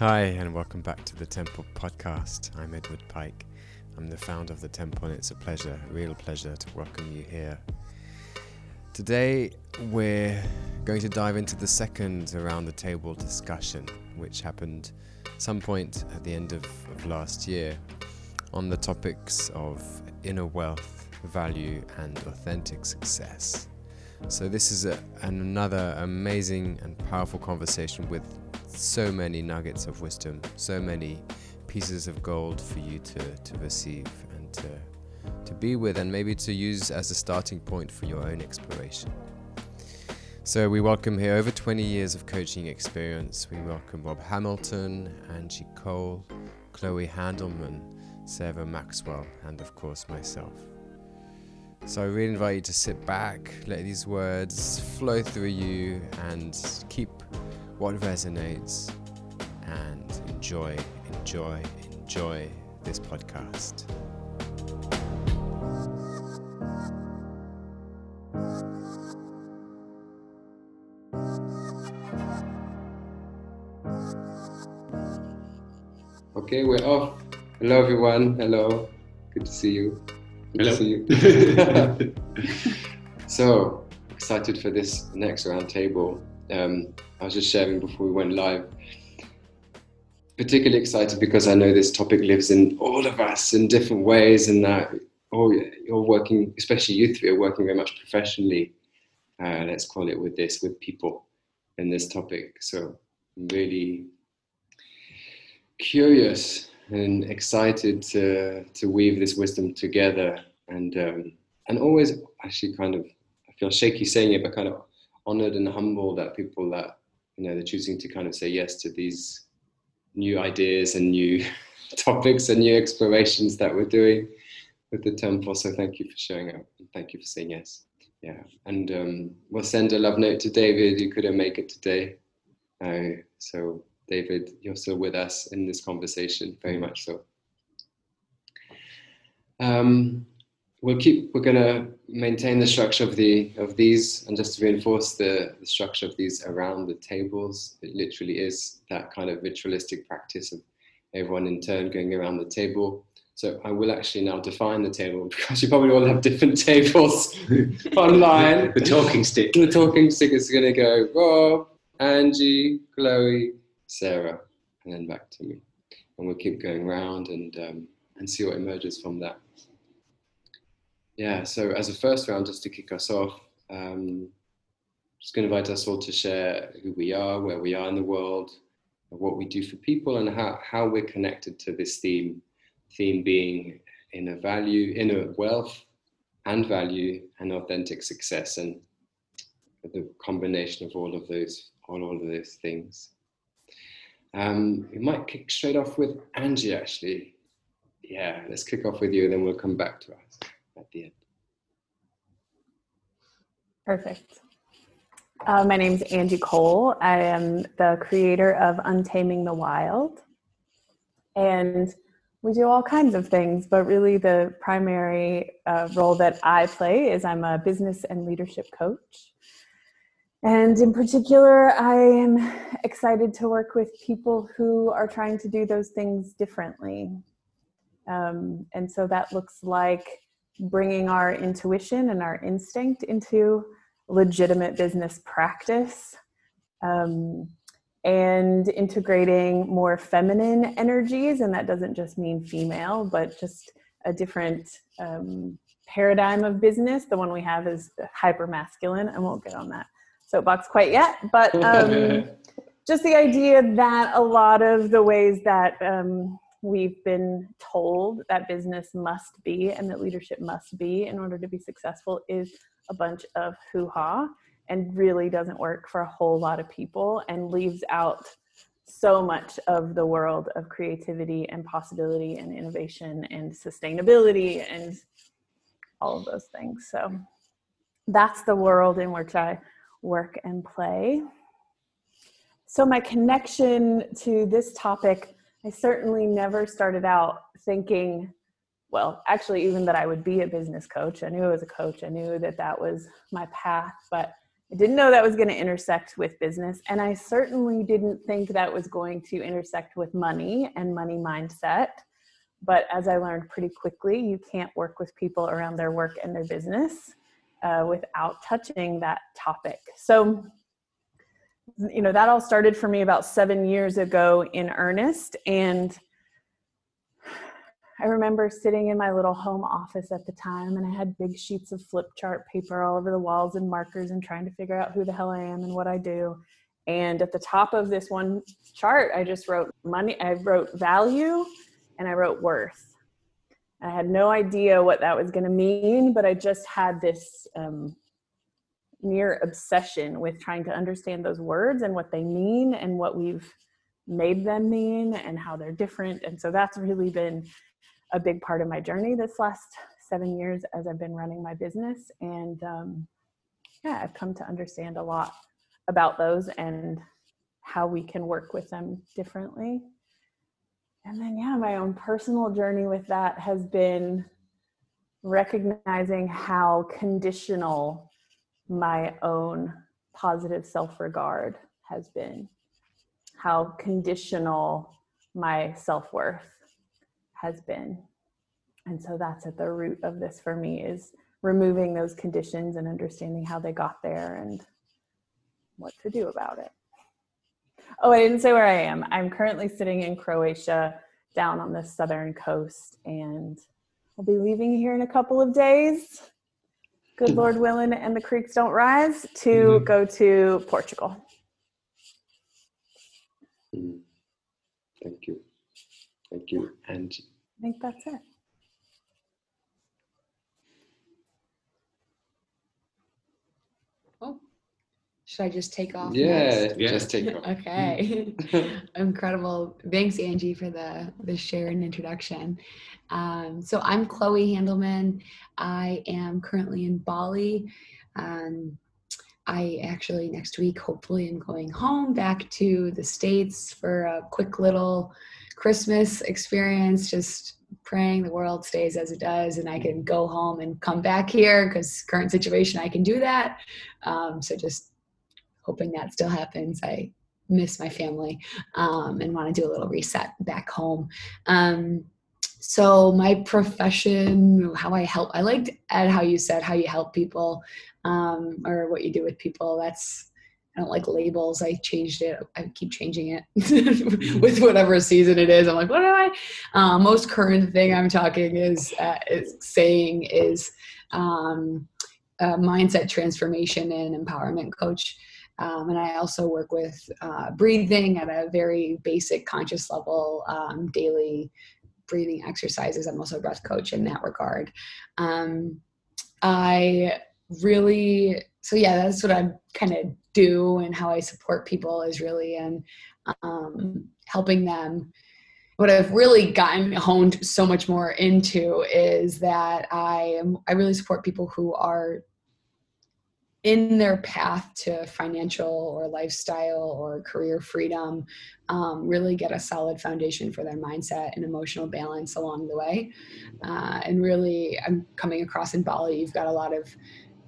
Hi, and welcome back to the Temple Podcast. I'm Edward Pike. I'm the founder of the Temple, and it's a pleasure, a real pleasure, to welcome you here. Today, we're going to dive into the second around the table discussion, which happened some point at the end of, of last year on the topics of inner wealth, value, and authentic success. So, this is a, another amazing and powerful conversation with so many nuggets of wisdom, so many pieces of gold for you to, to receive and to, to be with, and maybe to use as a starting point for your own exploration. So, we welcome here over 20 years of coaching experience. We welcome Rob Hamilton, Angie Cole, Chloe Handelman, Sarah Maxwell, and of course myself. So I really invite you to sit back, let these words flow through you, and keep what resonates and enjoy, enjoy, enjoy this podcast. Okay, we're off. Hello, everyone. Hello. Good to see you. Good Hello. to see you. so excited for this next round table. Um, I was just sharing before we went live. Particularly excited because I know this topic lives in all of us in different ways, and that oh, you're working, especially you three, are working very much professionally. Uh, let's call it with this, with people in this topic. So I'm really curious and excited to to weave this wisdom together, and um, and always actually kind of I feel shaky saying it, but kind of honored and humbled that people that you know they're choosing to kind of say yes to these new ideas and new topics and new explorations that we're doing with the temple. So thank you for showing up and thank you for saying yes. Yeah, and um, we'll send a love note to David who couldn't make it today. Uh, so David, you're still with us in this conversation, very much so. Um, we'll keep. We're going to maintain the structure of the of these, and just to reinforce the, the structure of these around the tables. It literally is that kind of ritualistic practice of everyone in turn going around the table. So I will actually now define the table because you probably all have different tables online. The talking stick. The talking stick is going to go Rob, Angie, Chloe, Sarah, and then back to me. And we'll keep going round and um, and see what emerges from that. Yeah. So as a first round, just to kick us off, um, just going to invite us all to share who we are, where we are in the world, what we do for people, and how how we're connected to this theme. Theme being inner value, inner wealth, and value, and authentic success, and the combination of all of those, all, all of those things. Um, we might kick straight off with Angie, actually. Yeah, let's kick off with you, and then we'll come back to us at the end. Perfect. Uh, my name is Angie Cole. I am the creator of Untaming the Wild. And we do all kinds of things, but really the primary uh, role that I play is I'm a business and leadership coach. And in particular, I am excited to work with people who are trying to do those things differently. Um, and so that looks like bringing our intuition and our instinct into legitimate business practice um, and integrating more feminine energies. And that doesn't just mean female, but just a different um, paradigm of business. The one we have is hyper masculine. I won't get on that soapbox quite yet, but um, just the idea that a lot of the ways that um, we've been told that business must be and that leadership must be in order to be successful is a bunch of hoo ha and really doesn't work for a whole lot of people and leaves out so much of the world of creativity and possibility and innovation and sustainability and all of those things. So that's the world in which I work and play. So, my connection to this topic, I certainly never started out thinking, well, actually, even that I would be a business coach. I knew I was a coach, I knew that that was my path, but I didn't know that was going to intersect with business. And I certainly didn't think that was going to intersect with money and money mindset. But as I learned pretty quickly, you can't work with people around their work and their business uh, without touching that topic. So, you know, that all started for me about seven years ago in earnest. And I remember sitting in my little home office at the time and I had big sheets of flip chart paper all over the walls and markers and trying to figure out who the hell I am and what I do. And at the top of this one chart, I just wrote money, I wrote value and I wrote worth. I had no idea what that was going to mean, but I just had this um, near obsession with trying to understand those words and what they mean and what we've made them mean and how they're different. And so that's really been a big part of my journey this last seven years as I've been running my business. And um, yeah, I've come to understand a lot about those and how we can work with them differently. And then, yeah, my own personal journey with that has been recognizing how conditional my own positive self regard has been, how conditional my self worth has been. And so that's at the root of this for me is removing those conditions and understanding how they got there and what to do about it. Oh, I didn't say where I am. I'm currently sitting in Croatia down on the southern coast and I'll be leaving here in a couple of days. Good Lord willing and the creeks don't rise to mm-hmm. go to Portugal. Thank you. Thank you, Angie. I think that's it. Oh, should I just take off? Yeah, yeah. just take off. okay, incredible. Thanks, Angie, for the the share and introduction. Um, so I'm Chloe Handelman. I am currently in Bali. Um, I actually next week, hopefully, am going home back to the States for a quick little Christmas experience, just praying the world stays as it does and I can go home and come back here because current situation I can do that. Um, so just hoping that still happens. I miss my family um, and want to do a little reset back home. Um, so my profession, how I help, I liked Ed how you said how you help people um, or what you do with people. That's I don't like labels. I changed it. I keep changing it with whatever season it is. I'm like, what do I? Uh, most current thing I'm talking is, uh, is saying is um, mindset transformation and empowerment coach. Um, and I also work with uh, breathing at a very basic conscious level, um, daily breathing exercises. I'm also a breath coach in that regard. Um, I really, so yeah, that's what I'm kind of do and how I support people is really in um, helping them. What I've really gotten honed so much more into is that I am I really support people who are in their path to financial or lifestyle or career freedom um, really get a solid foundation for their mindset and emotional balance along the way. Uh, and really i'm coming across in bali you've got a lot of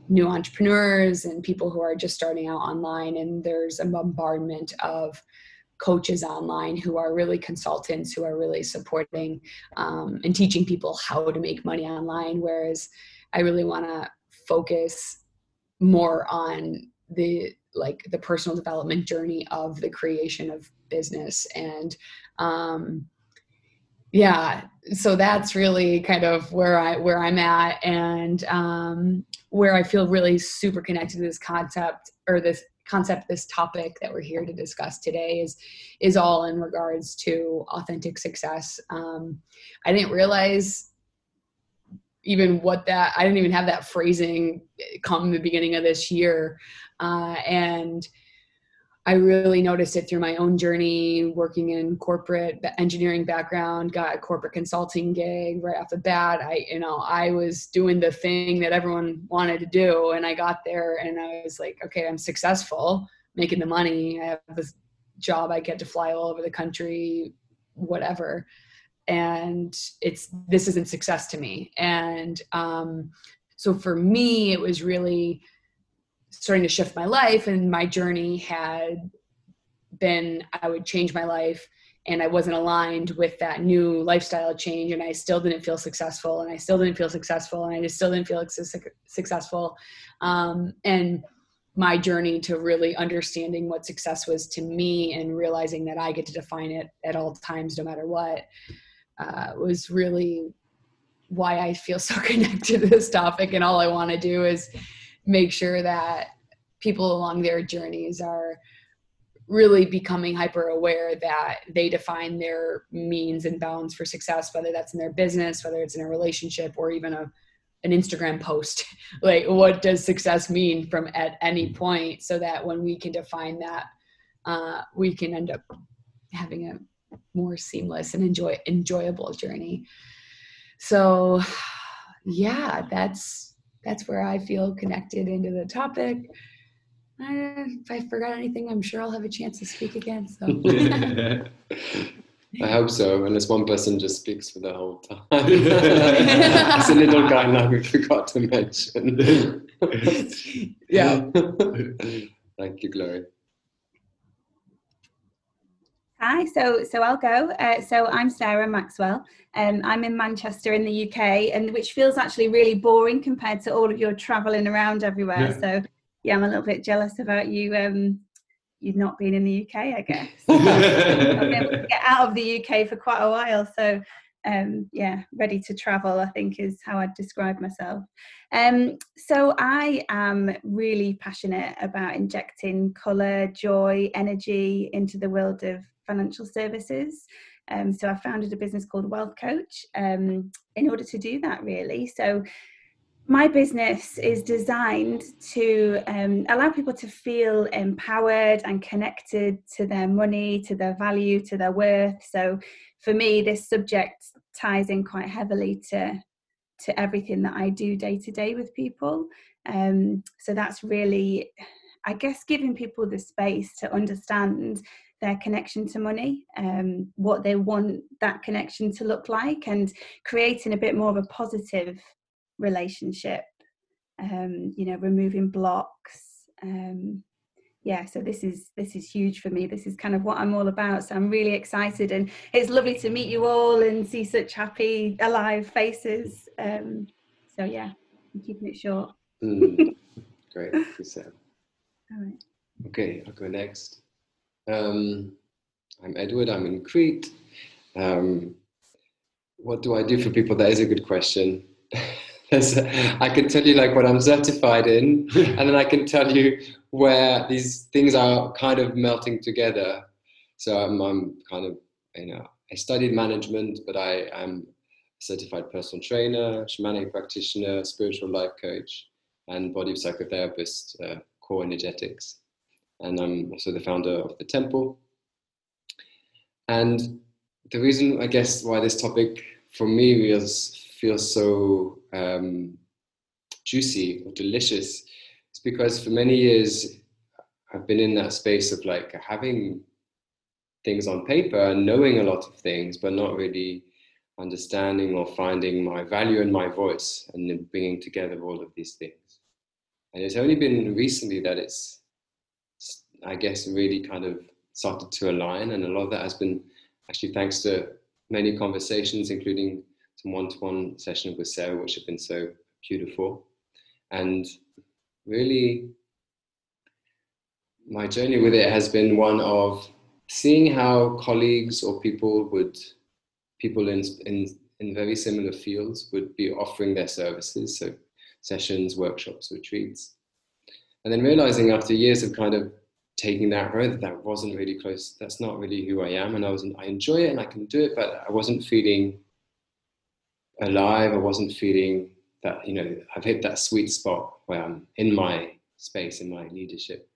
new entrepreneurs and people who are just starting out online and there's a bombardment of coaches online who are really consultants who are really supporting um, and teaching people how to make money online. Whereas i really want to focus more on the like the personal development journey of the creation of business and um, yeah so that's really kind of where i where i'm at and um, where i feel really super connected to this concept or this concept this topic that we're here to discuss today is is all in regards to authentic success. Um, i didn't realize even what that i didn't even have that phrasing come the beginning of this year uh, and I really noticed it through my own journey working in corporate engineering background, got a corporate consulting gig right off the bat. I, you know, I was doing the thing that everyone wanted to do. And I got there and I was like, okay, I'm successful making the money. I have this job. I get to fly all over the country, whatever. And it's, this isn't success to me. And, um, so for me, it was really starting to shift my life and my journey had been I would change my life and I wasn't aligned with that new lifestyle change and I still didn't feel successful and I still didn't feel successful and I just still didn't feel successful um, and my journey to really understanding what success was to me and realizing that I get to define it at all times no matter what uh, was really why I feel so connected to this topic and all I want to do is make sure that people along their journeys are really becoming hyper aware that they define their means and bounds for success whether that's in their business whether it's in a relationship or even a an instagram post. Like what does success mean from at any point? So that when we can define that uh, we can end up having a more seamless and enjoy enjoyable journey so yeah that's that's where i feel connected into the topic I, if I forgot anything, I'm sure I'll have a chance to speak again. So. I hope so, unless one person just speaks for the whole time. it's a little guideline we forgot to mention. yeah. Thank you, Chloe. Hi, so so I'll go. Uh, so I'm Sarah Maxwell. Um, I'm in Manchester in the UK, and which feels actually really boring compared to all of your traveling around everywhere. Yeah. So yeah, I'm a little bit jealous about you. Um, you not being in the UK, I guess. I've been able to get out of the UK for quite a while, so um, yeah, ready to travel. I think is how I'd describe myself. Um, so I am really passionate about injecting colour, joy, energy into the world of financial services. Um, so I founded a business called Wealth Coach um, in order to do that, really. So my business is designed to um, allow people to feel empowered and connected to their money, to their value, to their worth. So, for me, this subject ties in quite heavily to to everything that I do day to day with people. Um, so that's really, I guess, giving people the space to understand their connection to money, um, what they want that connection to look like, and creating a bit more of a positive relationship um, you know removing blocks um, yeah so this is this is huge for me. This is kind of what i'm all about so i'm really excited and it's lovely to meet you all and see such happy alive faces um, so yeah i'm keeping it short. Mm, great you sam all right. Okay i'll go next um, i'm edward i'm in crete um, what do i do for people that is a good question I can tell you like what I'm certified in, and then I can tell you where these things are kind of melting together. So I'm, I'm kind of, you know, I studied management, but I am a certified personal trainer, shamanic practitioner, spiritual life coach, and body psychotherapist, uh, core energetics. And I'm also the founder of the temple. And the reason, I guess, why this topic for me was feels so um, juicy or delicious is because for many years I've been in that space of like having things on paper knowing a lot of things, but not really understanding or finding my value and my voice and bringing together all of these things. And it's only been recently that it's, I guess, really kind of started to align. And a lot of that has been actually thanks to many conversations, including some one-to-one sessions with Sarah, which have been so beautiful. And really, my journey with it has been one of seeing how colleagues or people would, people in, in, in very similar fields would be offering their services, so sessions, workshops, retreats. And then realizing after years of kind of taking that road that wasn't really close, that's not really who I am. And I was, I enjoy it and I can do it, but I wasn't feeling alive. I wasn't feeling that, you know, I've hit that sweet spot where I'm in my space, in my leadership.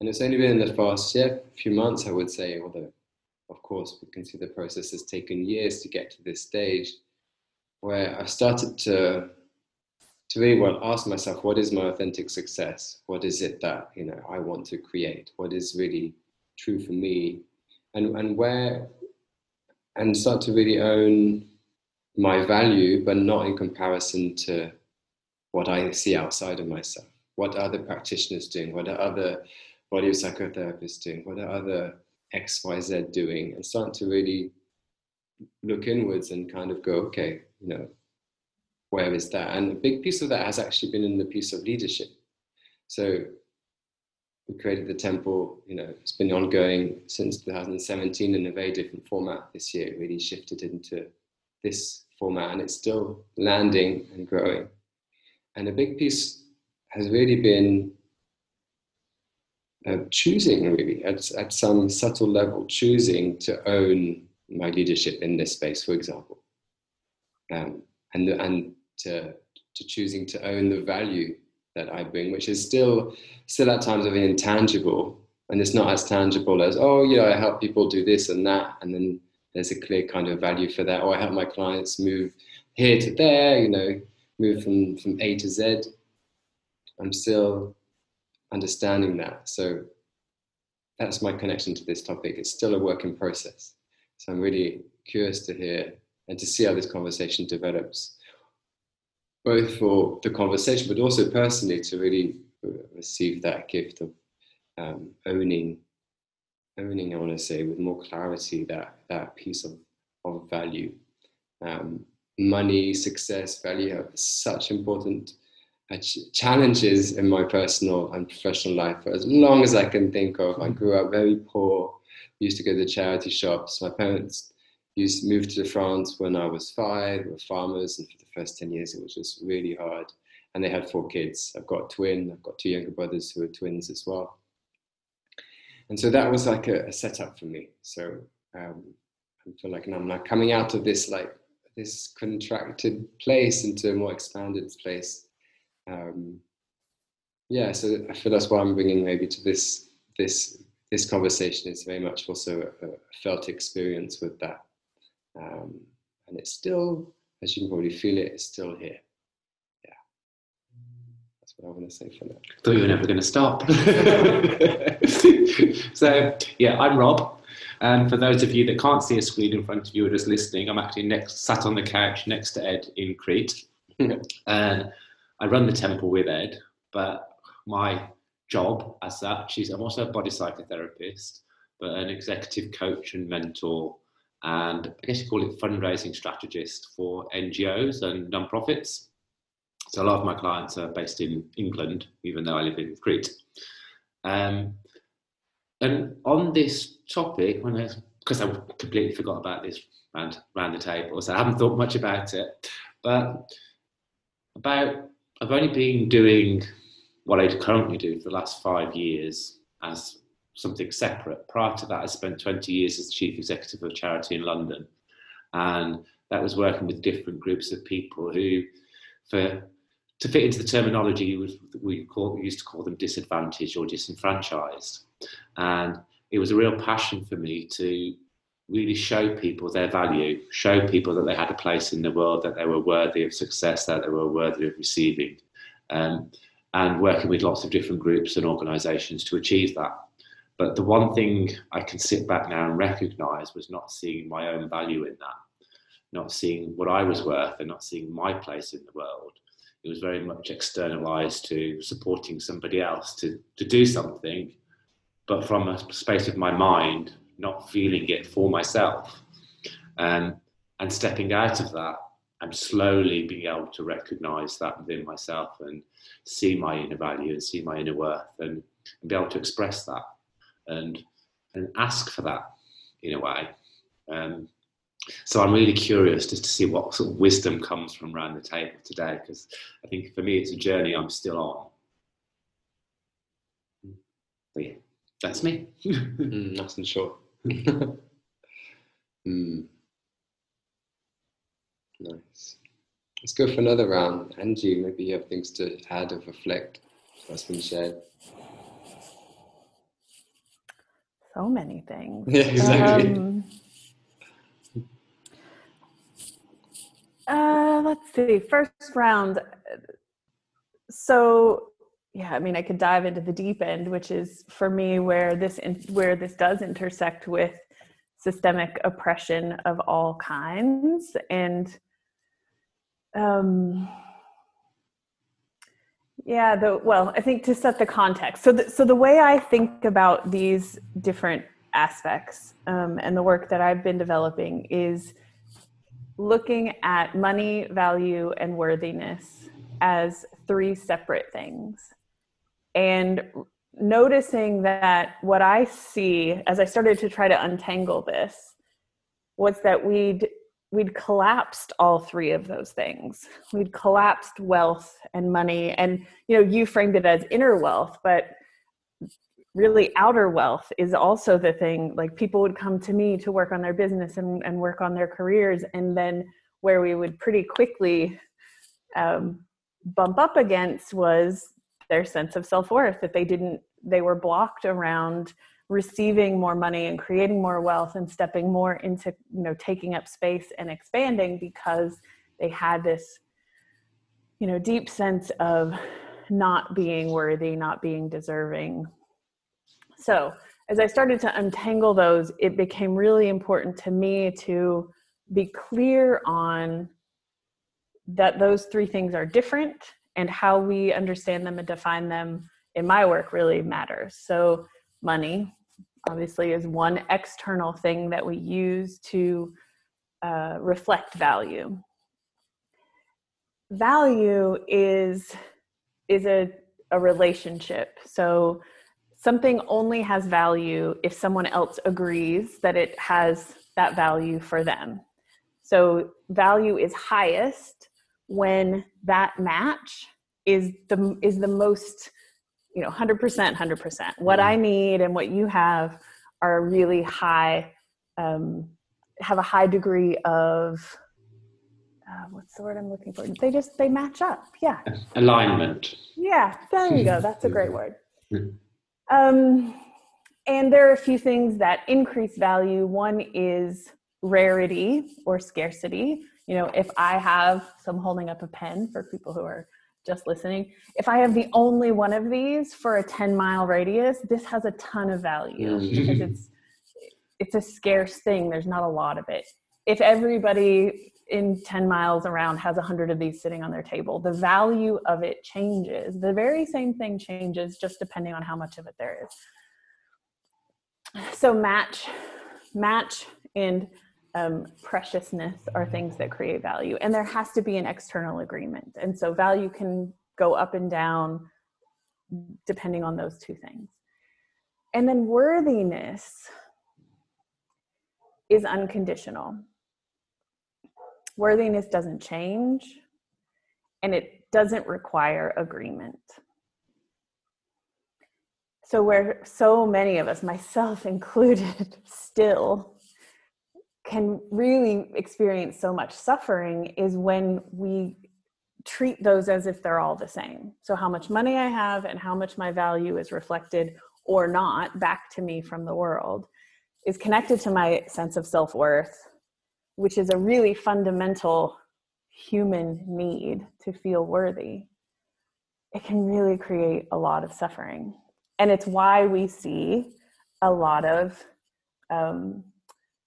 And it's only been in the past yeah, few months, I would say, although, of course, we can see the process has taken years to get to this stage where I've started to to really well ask myself what is my authentic success what is it that you know i want to create what is really true for me and and where and start to really own my value, but not in comparison to what I see outside of myself. what are other practitioners doing? What are other body psychotherapists doing? What are other XYZ doing? And start to really look inwards and kind of go, okay, you know, where is that? And a big piece of that has actually been in the piece of leadership. So we created the temple, you know, it's been ongoing since 2017 in a very different format this year. It really shifted into this format and it's still landing and growing. And a big piece has really been uh, choosing, really, at, at some subtle level, choosing to own my leadership in this space, for example. Um, and and to, to choosing to own the value that I bring, which is still still at times of intangible, and it's not as tangible as oh, you know, I help people do this and that, and then there's a clear kind of value for that. Or I help my clients move here to there, you know, move from from A to Z. I'm still understanding that, so that's my connection to this topic. It's still a work in process. So I'm really curious to hear and to see how this conversation develops both for the conversation, but also personally to really receive that gift of um, owning, owning. I want to say with more clarity that that piece of of value, um, money, success, value have such important uh, challenges in my personal and professional life for as long as I can think of. I grew up very poor. Used to go to charity shops. My parents used moved to France when I was five. We were farmers, and for the first ten years, it was just really hard. And they had four kids. I've got a twin. I've got two younger brothers who are twins as well. And so that was like a, a setup for me. So um, I feel like I'm like coming out of this like this contracted place into a more expanded place. Um, yeah, so I feel that's why I'm bringing maybe to this this this conversation is very much also a, a felt experience with that um, and it's still, as you can probably feel it, it's still here. Yeah. That's what I want to say for now. I thought you were never going to stop. so, yeah, I'm Rob. And for those of you that can't see a screen in front of you or just listening, I'm actually next sat on the couch next to Ed in Crete. and I run the temple with Ed, but my job as such is I'm also a body psychotherapist, but an executive coach and mentor and I guess you call it fundraising strategist for NGOs and non-profits. So a lot of my clients are based in England, even though I live in Crete. Um, and on this topic, when I, because I completely forgot about this around, around the table, so I haven't thought much about it. But about I've only been doing what I currently do for the last five years as something separate. Prior to that, I spent 20 years as chief executive of a charity in London. And that was working with different groups of people who, for to fit into the terminology we, call, we used to call them disadvantaged or disenfranchised. And it was a real passion for me to really show people their value, show people that they had a place in the world, that they were worthy of success, that they were worthy of receiving, um, and working with lots of different groups and organisations to achieve that. But the one thing I can sit back now and recognize was not seeing my own value in that, not seeing what I was worth and not seeing my place in the world. It was very much externalized to supporting somebody else to, to do something, but from a space of my mind, not feeling it for myself. Um, and stepping out of that, I'm slowly being able to recognize that within myself and see my inner value and see my inner worth and, and be able to express that and and ask for that in a way. Um, so I'm really curious just to see what sort of wisdom comes from around the table today, because I think for me it's a journey I'm still on. But yeah, that's me. mm, nice and short. mm. Nice. Let's go for another round. Angie, maybe you have things to add or reflect what's been shared. So many things. Yeah, exactly. Um, uh, let's see. First round. So, yeah, I mean, I could dive into the deep end, which is for me where this in, where this does intersect with systemic oppression of all kinds, and um, Yeah, the well, I think to set the context. So, the, so the way I think about these different aspects um, and the work that I've been developing is looking at money, value, and worthiness as three separate things, and noticing that what I see as I started to try to untangle this was that we'd we'd collapsed all three of those things. We'd collapsed wealth and money and you know you framed it as inner wealth but really outer wealth is also the thing like people would come to me to work on their business and, and work on their careers and then where we would pretty quickly um, bump up against was their sense of self-worth that they didn't they were blocked around receiving more money and creating more wealth and stepping more into you know taking up space and expanding because they had this you know deep sense of not being worthy not being deserving so as i started to untangle those it became really important to me to be clear on that those three things are different and how we understand them and define them in my work really matters. So, money obviously is one external thing that we use to uh, reflect value. Value is is a, a relationship. So something only has value if someone else agrees that it has that value for them. So value is highest when that match is the is the most you know 100% 100% what i need and what you have are really high um, have a high degree of uh, what's the word i'm looking for? They just they match up. Yeah. Alignment. Yeah. There you go. That's a great word. Um, and there are a few things that increase value. One is rarity or scarcity. You know if i have some holding up a pen for people who are just listening, if I have the only one of these for a 10 mile radius, this has a ton of value mm. because it's it's a scarce thing. There's not a lot of it. If everybody in 10 miles around has 100 of these sitting on their table, the value of it changes. The very same thing changes just depending on how much of it there is. So match match and um, preciousness are things that create value and there has to be an external agreement. And so value can go up and down depending on those two things. And then worthiness is unconditional. Worthiness doesn't change and it doesn't require agreement. So where so many of us myself included still can really experience so much suffering is when we treat those as if they're all the same. So, how much money I have and how much my value is reflected or not back to me from the world is connected to my sense of self worth, which is a really fundamental human need to feel worthy. It can really create a lot of suffering. And it's why we see a lot of um,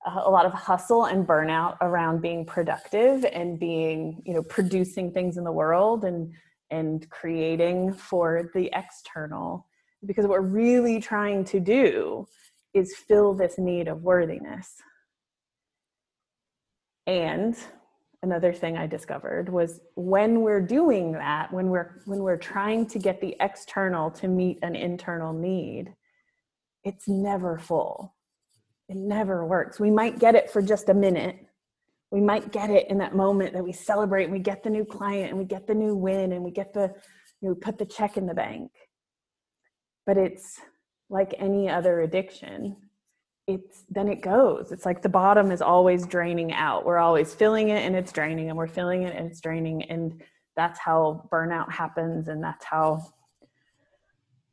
a lot of hustle and burnout around being productive and being you know producing things in the world and and creating for the external. Because what we're really trying to do is fill this need of worthiness. And another thing i discovered was when we're doing that when we're when we're trying to get the external to meet an internal need it's never full it never works. We might get it for just a minute. We might get it in that moment that we celebrate and we get the new client and we get the new win and we get the, you know, put the check in the bank. But it's like any other addiction. It's then it goes. It's like the bottom is always draining out. We're always filling it and it's draining and we're filling it and it's draining. And that's how burnout happens. And that's how,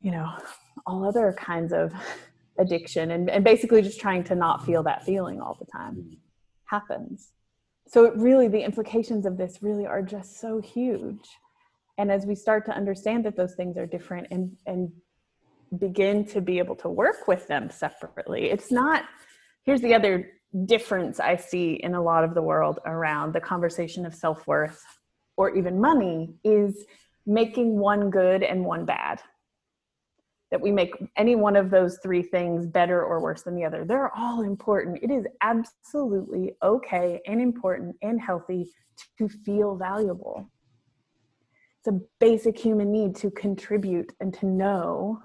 you know, all other kinds of addiction and, and basically just trying to not feel that feeling all the time mm. happens so it really the implications of this really are just so huge and as we start to understand that those things are different and and begin to be able to work with them separately it's not here's the other difference i see in a lot of the world around the conversation of self-worth or even money is making one good and one bad. That we make any one of those three things better or worse than the other. They're all important. It is absolutely okay and important and healthy to feel valuable. It's a basic human need to contribute and to know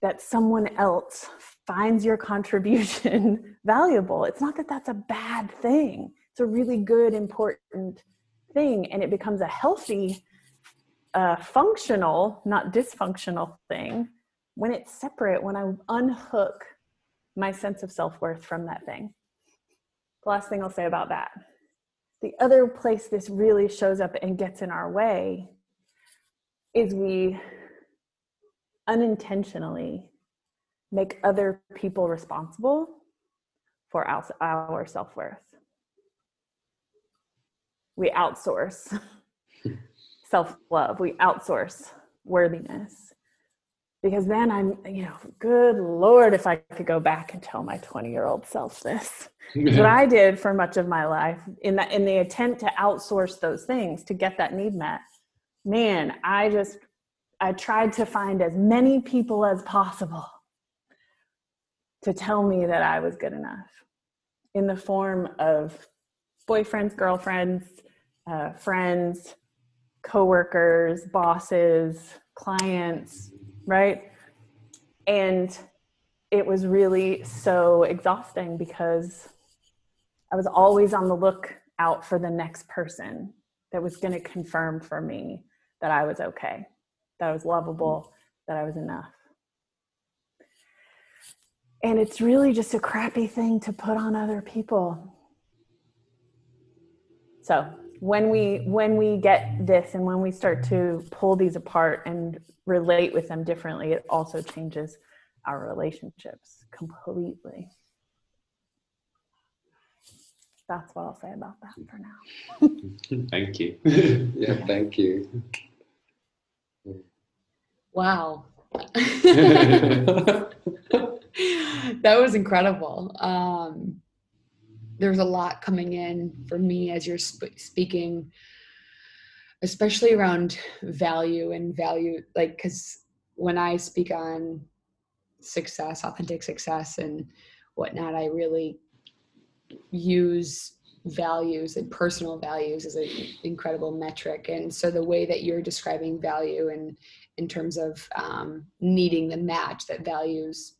that someone else finds your contribution valuable. It's not that that's a bad thing. It's a really good, important thing, and it becomes a healthy, uh, functional, not dysfunctional thing when it's separate, when I unhook my sense of self worth from that thing. The last thing I'll say about that. The other place this really shows up and gets in our way is we unintentionally make other people responsible for our, our self worth. We outsource self love, we outsource worthiness. Because then I'm, you know, good Lord, if I could go back and tell my 20 year old self this. what I did for much of my life in that in the attempt to outsource those things to get that need met. Man, I just I tried to find as many people as possible to tell me that I was good enough in the form of boyfriends, girlfriends, uh, friends, coworkers, bosses, clients, right? And it was really so exhausting because I was always on the lookout for the next person that was going to confirm for me that I was okay, that I was lovable, that I was enough and it's really just a crappy thing to put on other people so when we when we get this and when we start to pull these apart and relate with them differently it also changes our relationships completely. That's what i'll say about that for now. Thank you. Yeah thank you. Wow. That was incredible. Um, there's a lot coming in for me as you're sp- speaking, especially around value and value. Like, because when I speak on success, authentic success, and whatnot, I really use values and personal values as an incredible metric. And so the way that you're describing value and in terms of um, needing the match that values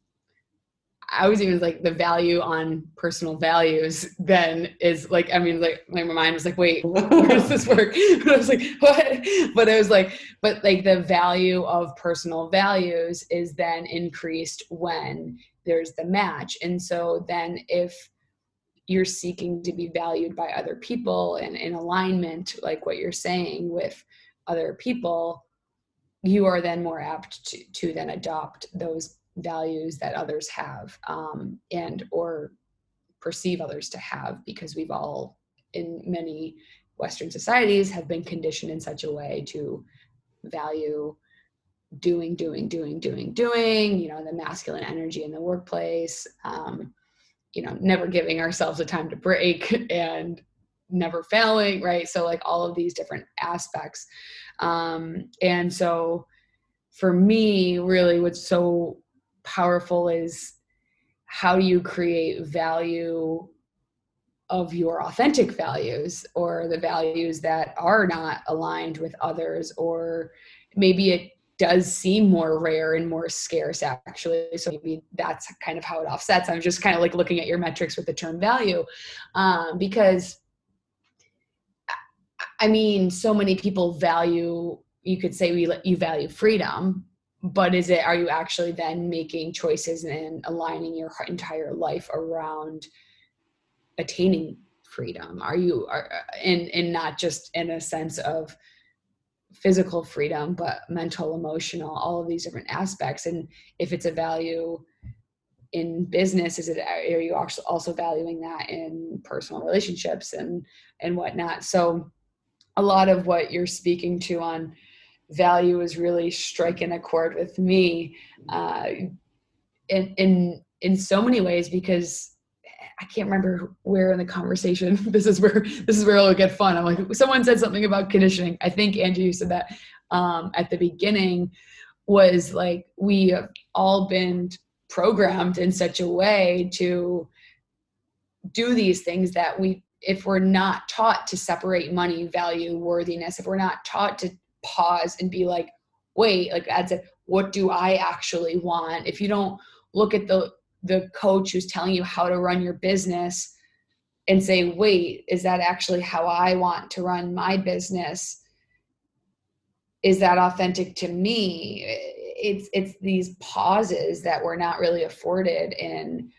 I was even like the value on personal values then is like, I mean, like my mind was like, wait, where does this work? I was like, what? But it was like, but like the value of personal values is then increased when there's the match. And so then if you're seeking to be valued by other people and in alignment, like what you're saying with other people, you are then more apt to, to then adopt those values that others have um, and or perceive others to have because we've all in many western societies have been conditioned in such a way to value doing doing doing doing doing you know the masculine energy in the workplace um, you know never giving ourselves a time to break and never failing right? So like all of these different aspects. Um, and so for me really what's so powerful is how do you create value of your authentic values or the values that are not aligned with others or maybe it does seem more rare and more scarce actually. So maybe that's kind of how it offsets. I'm just kind of like looking at your metrics with the term value um, because i mean so many people value you could say we you value freedom but is it are you actually then making choices and aligning your entire life around attaining freedom? Are you are and and not just in a sense of physical freedom but mental emotional all of these different aspects? And if it's a value in business is it are you also valuing that in personal relationships and and whatnot? So a lot of what you're speaking to on value is really striking a chord with me uh, in in in so many ways because I can't remember where in the conversation. This is where this is where it'll get fun. I'm like, someone said something about conditioning. I think Angie said that um, at the beginning was like we have all been programmed in such a way to do these things that we if we're not taught to separate money value worthiness if we're not taught to pause and be like wait like i said what do i actually want? If you don't look at the the coach who's telling you how to run your business and say wait is that actually how i want to run my business? Is that authentic to me? It's it's these pauses that we're not really afforded in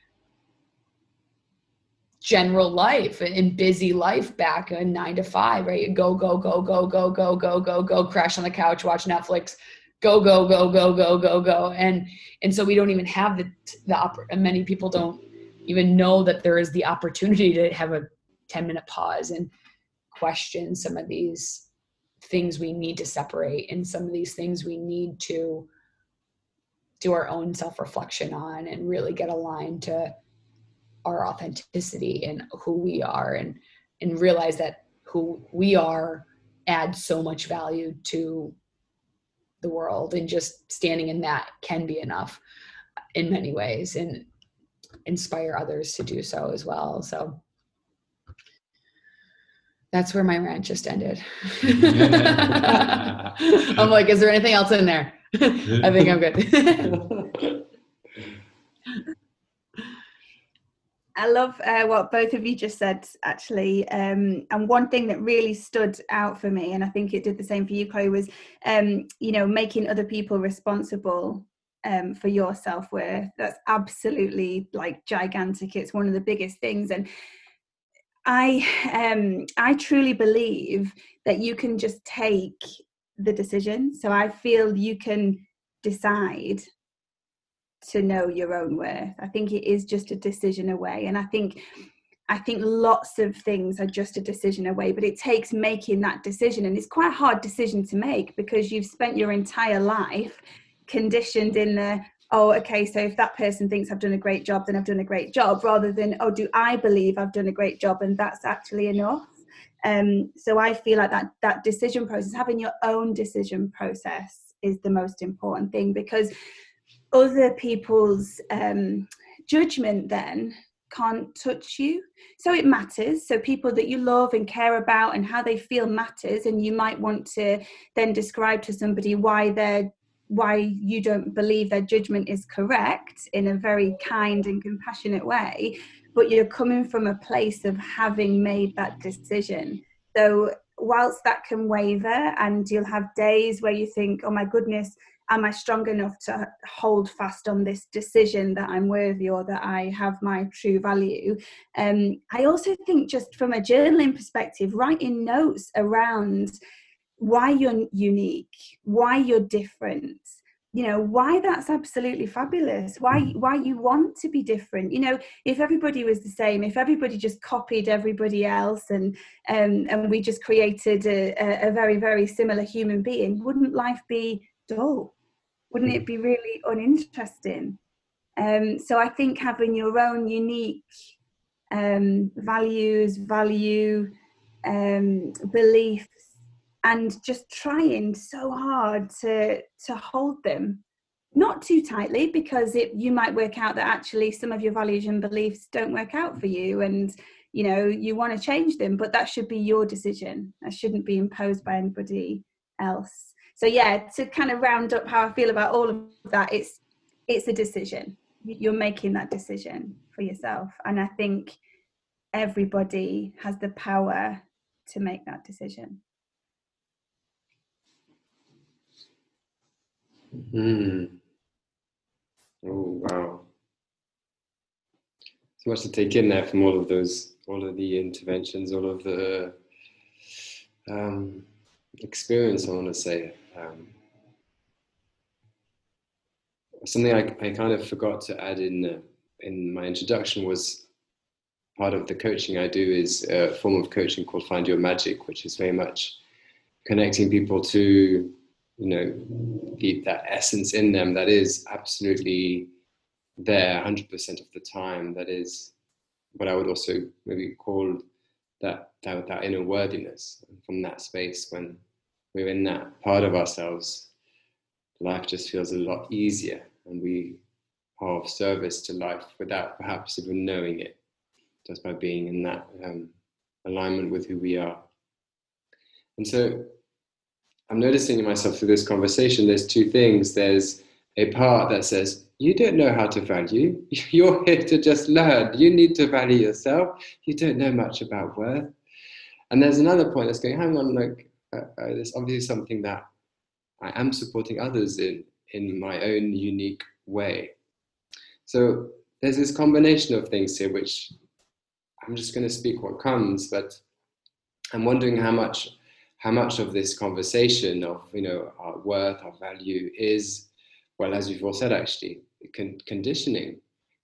general life in busy life back in nine to five right go go go go go go go go go crash on the couch watch netflix go go go go go go go and and so we don't even have the the oppor- many people don't even know that there is the opportunity to have a 10 minute pause and question some of these things we need to separate and some of these things we need to do our own self reflection on and really get aligned to our authenticity and who we are and and realize that who we are adds so much value to the world. And just standing in that can be enough in many ways and inspire others to do so as well. So that's where my rant just ended. I'm like is there anything else in there? I think i'm good I love uh, what both of you just said, actually. Um, and one thing that really stood out for me, and I think it did the same for you, Chloe, was um, you know making other people responsible um, for your self worth. That's absolutely like gigantic. It's one of the biggest things, and I um, I truly believe that you can just take the decision. So I feel you can decide to know your own worth. I think it is just a decision away. And I think I think lots of things are just a decision away, but it takes making that decision. And it's quite a hard decision to make because you've spent your entire life conditioned in the, oh, okay, so if that person thinks I've done a great job, then I've done a great job, rather than, oh, do I believe I've done a great job and that's actually enough? Um, so I feel like that that decision process, having your own decision process is the most important thing because other people's um, judgment then can't touch you. So it matters. So people that you love and care about and how they feel matters. And you might want to then describe to somebody why they're why you don't believe their judgment is correct in a very kind and compassionate way, but you're coming from a place of having made that decision. So whilst that can waver and you'll have days where you think, oh my goodness, am I strong enough to hold fast on this decision that I'm worthy or that I have my true value? Um, I also think, just from a journaling perspective, writing notes around why you're unique, why you're different, you know why that's absolutely fabulous why mm. why you want to be different you know if everybody was the same if everybody just copied everybody else and um, and we just created a, a very very similar human being wouldn't life be dull? Wouldn't it be really uninteresting? Um, so I think having your own unique um, values, value, um, beliefs, and just trying so hard to to hold them, not too tightly, because it you might work out that actually some of your values and beliefs don't work out for you, and you know you want to change them, but that should be your decision. That shouldn't be imposed by anybody else so yeah to kind of round up how i feel about all of that it's it's a decision. You're making that decision for yourself. And i think everybody has the power to make that decision. Hmm. Oh wow. So much to take in there from all of those all of the interventions all of the um, experience i want to say um, something I, I kind of forgot to add in uh, in my introduction was part of the coaching I do is a form of coaching called Find Your Magic, which is very much connecting people to you know the, that essence in them that is absolutely there 100% of the time that is what I would also maybe call that, that, that inner worthiness. From that space, when we're in that part of ourselves, life just feels a lot easier and we are of service to life without perhaps even knowing it, just by being in that um, alignment with who we are. And so I'm noticing in myself through this conversation, there's two things. There's a part that says, you don't know how to value. You're here to just learn. You need to value yourself. You don't know much about worth. And there's another point that's going, hang on, like, uh, uh, obviously something that I am supporting others in, in my own unique way. So there's this combination of things here, which I'm just going to speak what comes, but I'm wondering how much how much of this conversation of you know our worth, our value is, well, as you've all said, actually con- conditioning,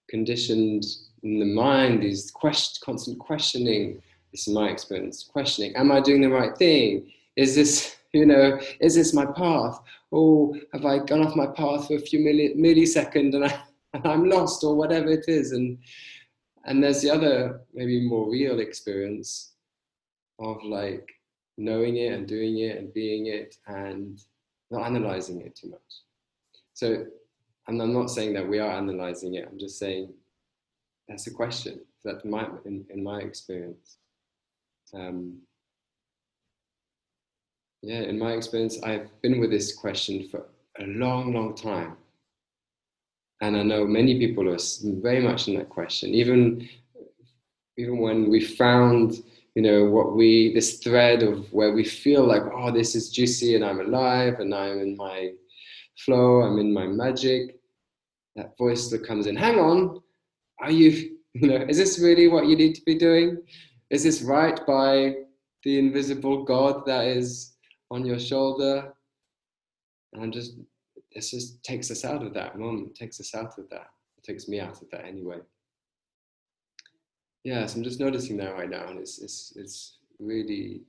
conditioned in the mind, these quest- constant questioning. This is my experience. Questioning: Am I doing the right thing? Is this you know? Is this my path? Oh, have I gone off my path for a few milli- milliseconds and, I, and I'm lost, or whatever it is? And and there's the other maybe more real experience of like knowing it and doing it and being it and not analyzing it too much. So, and I'm not saying that we are analyzing it. I'm just saying that's a question that my in, in my experience. Um, yeah, in my experience, I've been with this question for a long, long time. And I know many people are very much in that question. Even, even when we found you know what we this thread of where we feel like oh this is juicy and i'm alive and i'm in my flow i'm in my magic that voice that comes in hang on are you you know is this really what you need to be doing is this right by the invisible god that is on your shoulder and just this just takes us out of that moment takes us out of that it takes me out of that anyway yes, I'm just noticing that right now, and it's it's it's really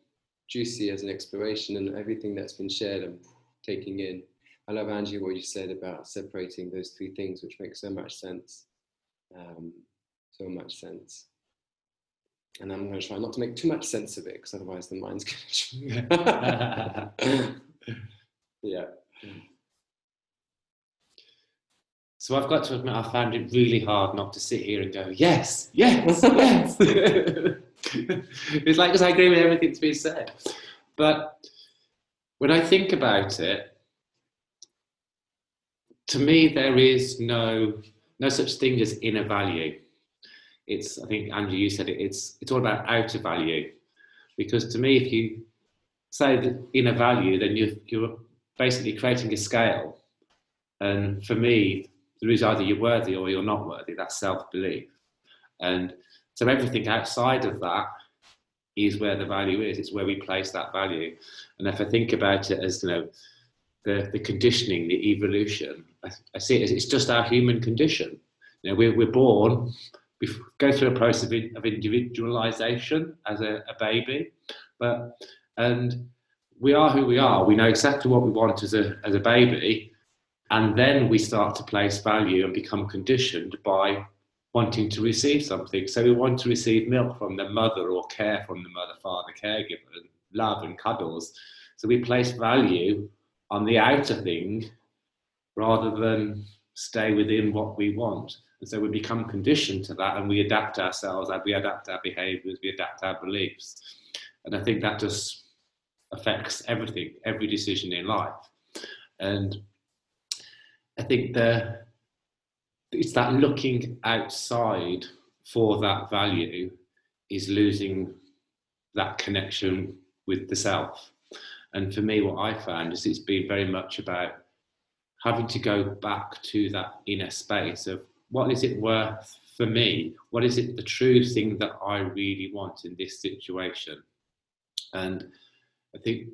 juicy as an exploration, and everything that's been shared, I'm taking in. I love Angie what you said about separating those three things, which makes so much sense, um, so much sense. And I'm going to try not to make too much sense of it, because otherwise the mind's going to. yeah. So I've got to admit, I found it really hard not to sit here and go, yes, yes, yes. it's like, because I agree with everything that's been said. But when I think about it, to me, there is no no such thing as inner value. It's, I think, Andrew, you said it, it's, it's all about outer value. Because to me, if you say the inner value, then you're, you're basically creating a scale. And for me, there is either you're worthy or you're not worthy. That's self belief. And so everything outside of that is where the value is. It's where we place that value. And if I think about it as, you know, the, the conditioning, the evolution, I, I see it as it's just our human condition. You know, we're, we're born, go through a process of, of individualization as a, a baby, but, and we are who we are. We know exactly what we want as a, as a baby, and then we start to place value and become conditioned by wanting to receive something. So we want to receive milk from the mother or care from the mother, father, caregiver, and love and cuddles. So we place value on the outer thing rather than stay within what we want. And so we become conditioned to that and we adapt ourselves, we adapt our behaviors, we adapt our beliefs. And I think that just affects everything, every decision in life. And I think the it's that looking outside for that value is losing that connection with the self. And for me, what I found is it's been very much about having to go back to that inner space of what is it worth for me? What is it the true thing that I really want in this situation? And I think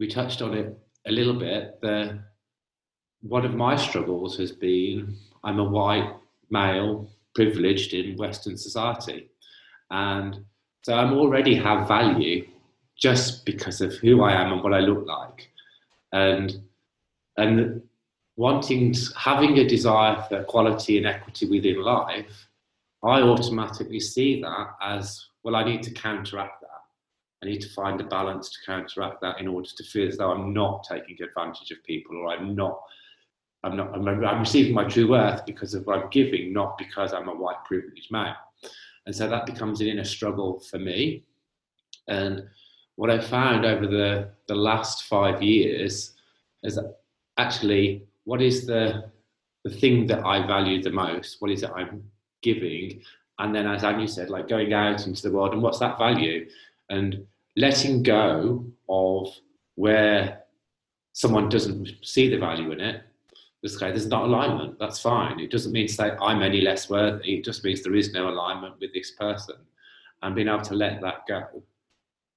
we touched on it a little bit. The one of my struggles has been I'm a white male, privileged in Western society. And so I'm already have value just because of who I am and what I look like. And and wanting having a desire for equality and equity within life I automatically see that as well, I need to counteract that. I need to find a balance to counteract that in order to feel as though I'm not taking advantage of people or I'm not. I'm not. I'm, I'm receiving my true worth because of what I'm giving, not because I'm a white privileged man. And so that becomes an inner struggle for me. And what I found over the, the last five years is that actually what is the the thing that I value the most? What is it I'm giving? And then as Anu said, like going out into the world and what's that value? And letting go of where someone doesn't see the value in it. This guy, there's not alignment. That's fine. It doesn't mean to say I'm any less worthy. It just means there is no alignment with this person, and being able to let that go.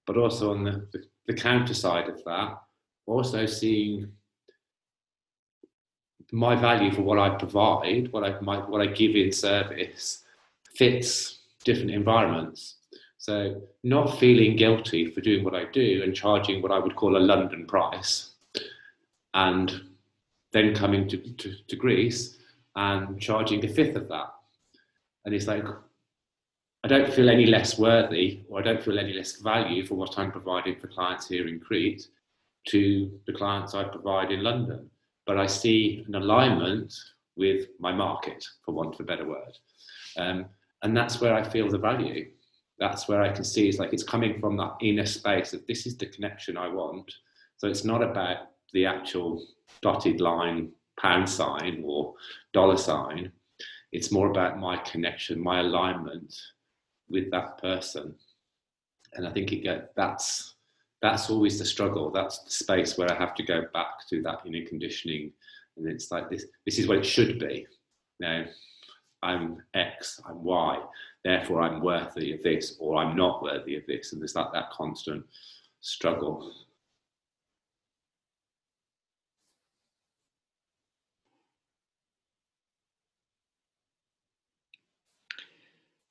But also on the, the, the counter side of that, also seeing my value for what I provide, what I my, what I give in service, fits different environments. So not feeling guilty for doing what I do and charging what I would call a London price, and then coming to, to, to Greece and charging a fifth of that. And it's like I don't feel any less worthy or I don't feel any less value for what I'm providing for clients here in Crete to the clients I provide in London but I see an alignment with my market, for want of a better word. Um, and that's where I feel the value. That's where I can see it's like it's coming from that inner space of this is the connection I want. So it's not about the actual dotted line pound sign or dollar sign. It's more about my connection, my alignment with that person. And I think it get that's that's always the struggle. That's the space where I have to go back to that inner conditioning. And it's like this this is what it should be. Now, I'm X, I'm Y, therefore I'm worthy of this, or I'm not worthy of this. And there's like that constant struggle.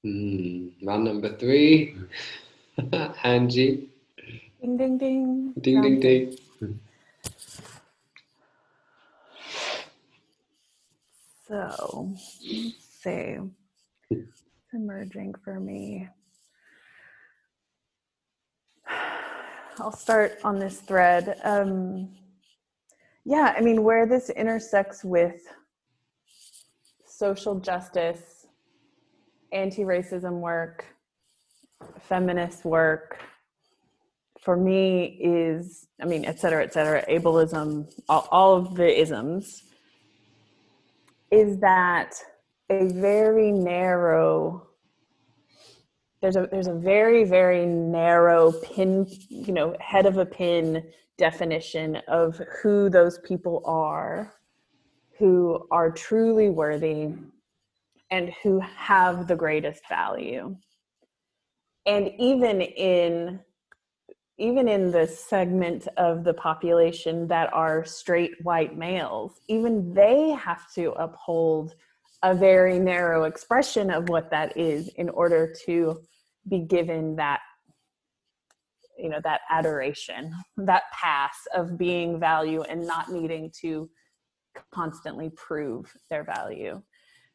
Mm, man number three, Angie. Ding ding ding. Ding ding ding. So let's see. It's emerging for me. I'll start on this thread. Um, yeah, I mean, where this intersects with social justice, anti racism work, feminist work, for me is, I mean, et cetera, et cetera, ableism, all, all of the isms, is that a very narrow there's a there's a very very narrow pin you know head of a pin definition of who those people are who are truly worthy and who have the greatest value. And even in even in the segment of the population that are straight white males, even they have to uphold a very narrow expression of what that is in order to be given that you know that adoration that pass of being value and not needing to constantly prove their value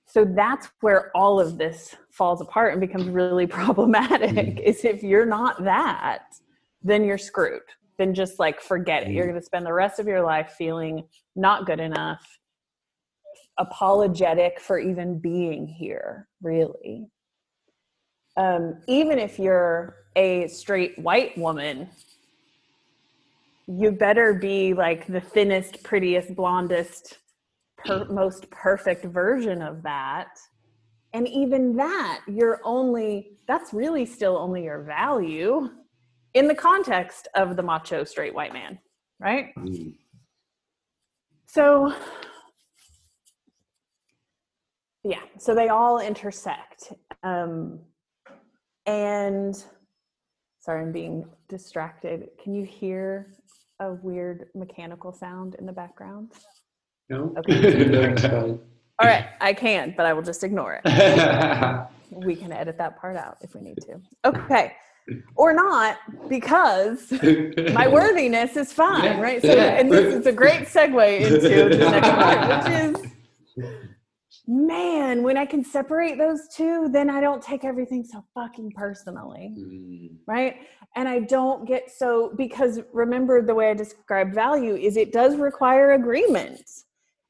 so that's where all of this falls apart and becomes really problematic mm-hmm. is if you're not that then you're screwed. Then just like forget it. You're going to spend the rest of your life feeling not good enough, apologetic for even being here, really. Um, even if you're a straight white woman, you better be like the thinnest, prettiest, blondest, per- most perfect version of that. And even that, you're only, that's really still only your value in the context of the macho straight white man, right? Mm. So, yeah, so they all intersect. Um, and sorry, I'm being distracted. Can you hear a weird mechanical sound in the background? No. Okay. all right, I can, but I will just ignore it. we can edit that part out if we need to. Okay or not because my worthiness is fine, yeah. right? So, and this is a great segue into the next part, which is man, when I can separate those two, then I don't take everything so fucking personally. Mm. Right. And I don't get so, because remember the way I describe value is it does require agreement.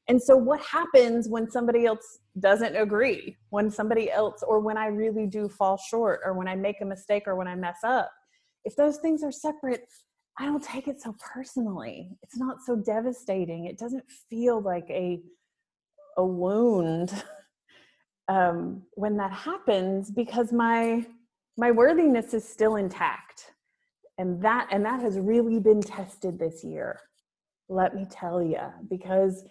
And so, what happens when somebody else doesn't agree? When somebody else, or when I really do fall short, or when I make a mistake, or when I mess up? If those things are separate, I don't take it so personally. It's not so devastating. It doesn't feel like a a wound um, when that happens because my my worthiness is still intact, and that and that has really been tested this year. Let me tell you, because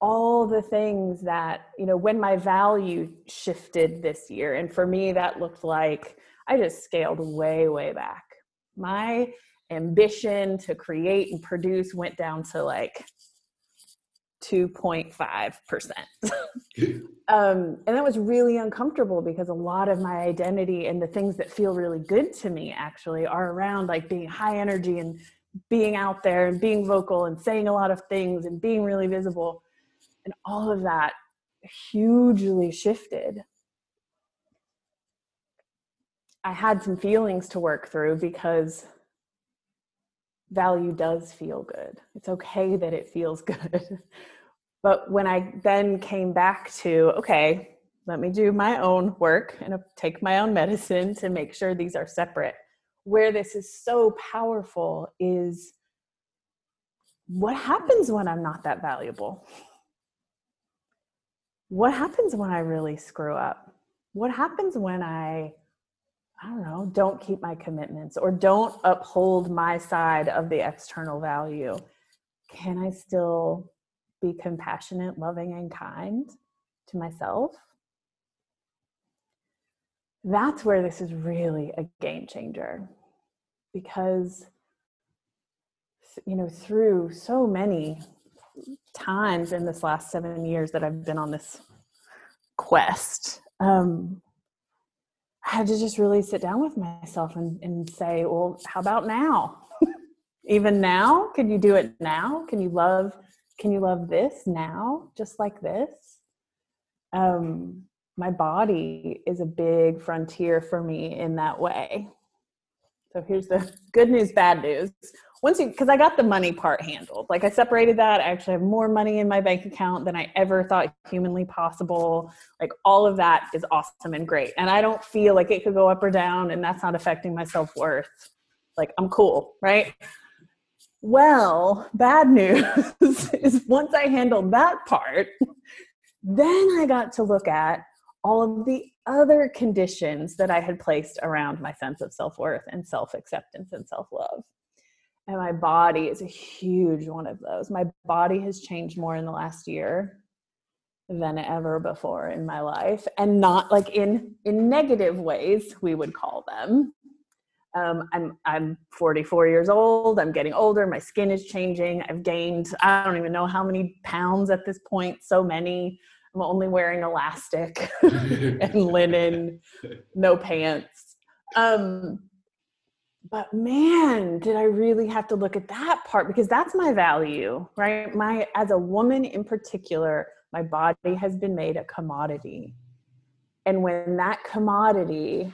all the things that you know when my value shifted this year, and for me that looked like I just scaled way way back. My ambition to create and produce went down to like 2.5%. um, and that was really uncomfortable because a lot of my identity and the things that feel really good to me actually are around like being high energy and being out there and being vocal and saying a lot of things and being really visible. And all of that hugely shifted. I had some feelings to work through because value does feel good. It's okay that it feels good. but when I then came back to, okay, let me do my own work and uh, take my own medicine to make sure these are separate. Where this is so powerful is what happens when I'm not that valuable? What happens when I really screw up? What happens when I I don't know, don't keep my commitments or don't uphold my side of the external value, can I still be compassionate, loving, and kind to myself? That's where this is really a game changer because, you know, through so many times in this last seven years that I've been on this quest, um, I had to just really sit down with myself and, and say, well, how about now? Even now? Can you do it now? Can you love, can you love this now? Just like this? Um, my body is a big frontier for me in that way. So here's the good news, bad news once you because i got the money part handled. Like i separated that. I actually have more money in my bank account than i ever thought humanly possible. Like all of that is awesome and great. And i don't feel like it could go up or down and that's not affecting my self-worth. Like i'm cool right? Well bad news is once i handled that part then i got to look at all of the other conditions that i had placed around my sense of self-worth and self-acceptance and self-love and my body is a huge one of those my body has changed more in the last year than ever before in my life and not like in in negative ways we would call them um, I'm I'm 44 years old. I'm getting older. My skin is changing. I've gained I don't even know how many pounds at this point. So many. I'm only wearing elastic and linen, no pants. Um, but man did i really have to look at that part because that's my value right? My as a woman in particular my body has been made a commodity. And when that commodity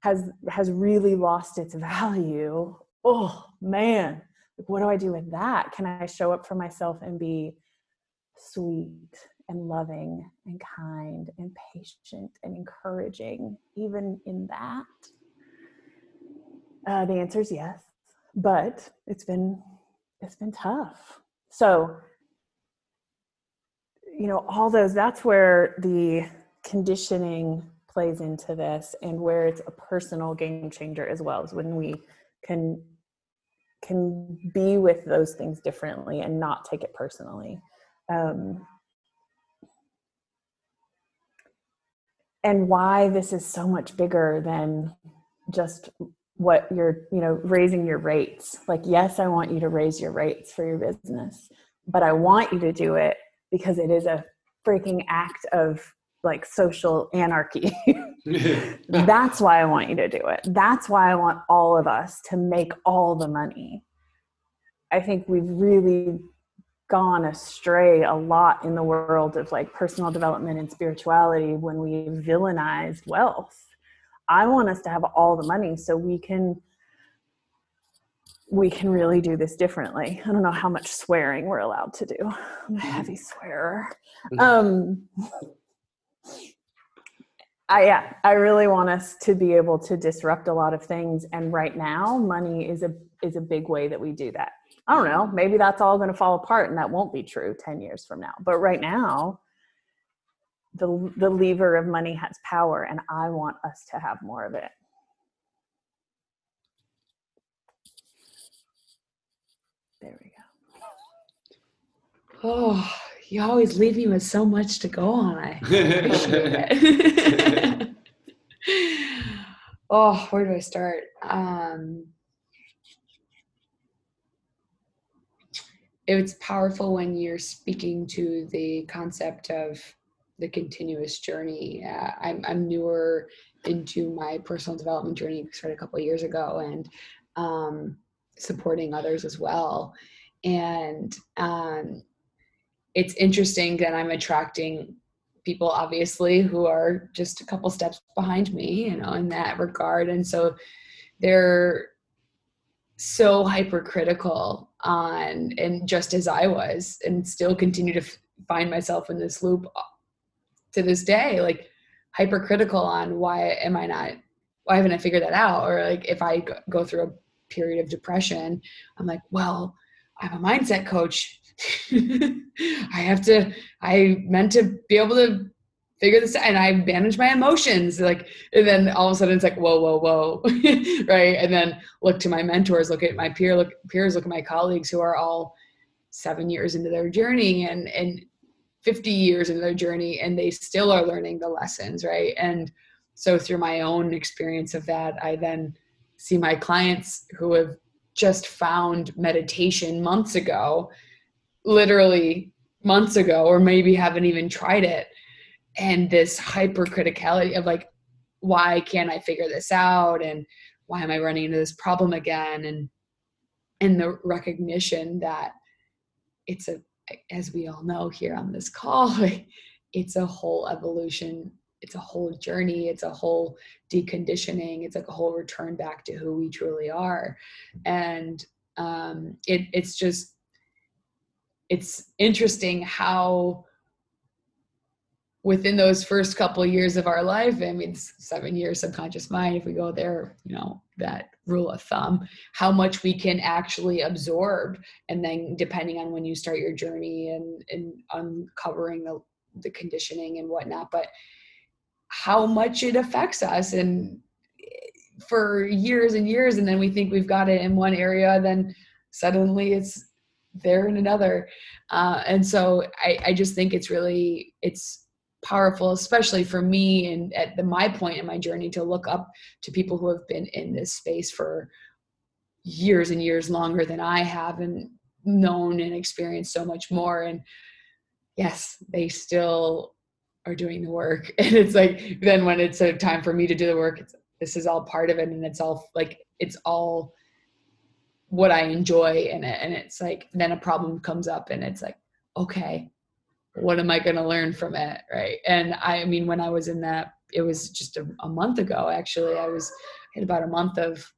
has has really lost its value oh man like what do i do with that? Can i show up for myself and be sweet and loving and kind and patient and encouraging even in that uh, the answer is yes, but it's been it's been tough. So, you know, all those that's where the conditioning plays into this and where it's a personal game changer as well is when we can can be with those things differently and not take it personally um, and why this is so much bigger than just what you're you know raising your rates. Like yes i want you to raise your rates for your business but i want you to do it because it is a freaking act of like social anarchy. That's why i want you to do it. That's why i want all of us to make all the money. I think we've really gone astray a lot in the world of like personal development and spirituality when we villainize wealth. I want us to have all the money so we can we can really do this differently. I don't know how much swearing we're allowed to do. I'm a heavy swearer. Um, I yeah, I really want us to be able to disrupt a lot of things and right now money is a is a big way that we do that. I don't know, maybe that's all going to fall apart and that won't be true 10 years from now. But right now the the lever of money has power and I want us to have more of it. There we go. Oh, you always leave me with so much to go on. I appreciate it. oh, where do I start? Um, it's powerful when you're speaking to the concept of the continuous journey. Uh, I'm, I'm newer into my personal development journey, started a couple years ago, and um, supporting others as well. And um, it's interesting that I'm attracting people, obviously, who are just a couple steps behind me, you know, in that regard. And so they're so hypercritical on, and just as I was, and still continue to f- find myself in this loop to this day, like hypercritical on why am I not, why haven't I figured that out? Or like if I go through a period of depression, I'm like, well, I'm a mindset coach. I have to, I meant to be able to figure this out and I manage my emotions. Like, and then all of a sudden it's like, whoa, whoa, whoa. right. And then look to my mentors, look at my peer, look peers, look at my colleagues who are all seven years into their journey and, and 50 years into their journey and they still are learning the lessons. Right. And so through my own experience of that, I then see my clients who have just found meditation months ago, literally months ago, or maybe haven't even tried it. And this hypercriticality of like, why can't I figure this out? And why am I running into this problem again? And and the recognition that it's a as we all know here on this call, it's a whole evolution it's a whole journey it's a whole deconditioning it's like a whole return back to who we truly are. And um, it, it's just it's interesting how within those first couple of years of our life i mean seven years subconscious mind if we go there you know that rule of thumb how much we can actually absorb. And then depending on when you start your journey and and uncovering the the conditioning and whatnot but how much it affects us and for years and years and then we think we've got it in one area then suddenly it's there in another. Uh, and so I, I just think it's really it's powerful especially for me and at the my point in my journey to look up to people who have been in this space for years and years longer than i have and known and experienced so much more. And yes they still are doing the work. And it's like then when it's a time for me to do the work this is all part of it and it's all like it's all what i enjoy in it. And it's like then a problem comes up and it's like okay what am i going to learn from it right and i mean when i was in that it was just a, a month ago actually i was in about a month of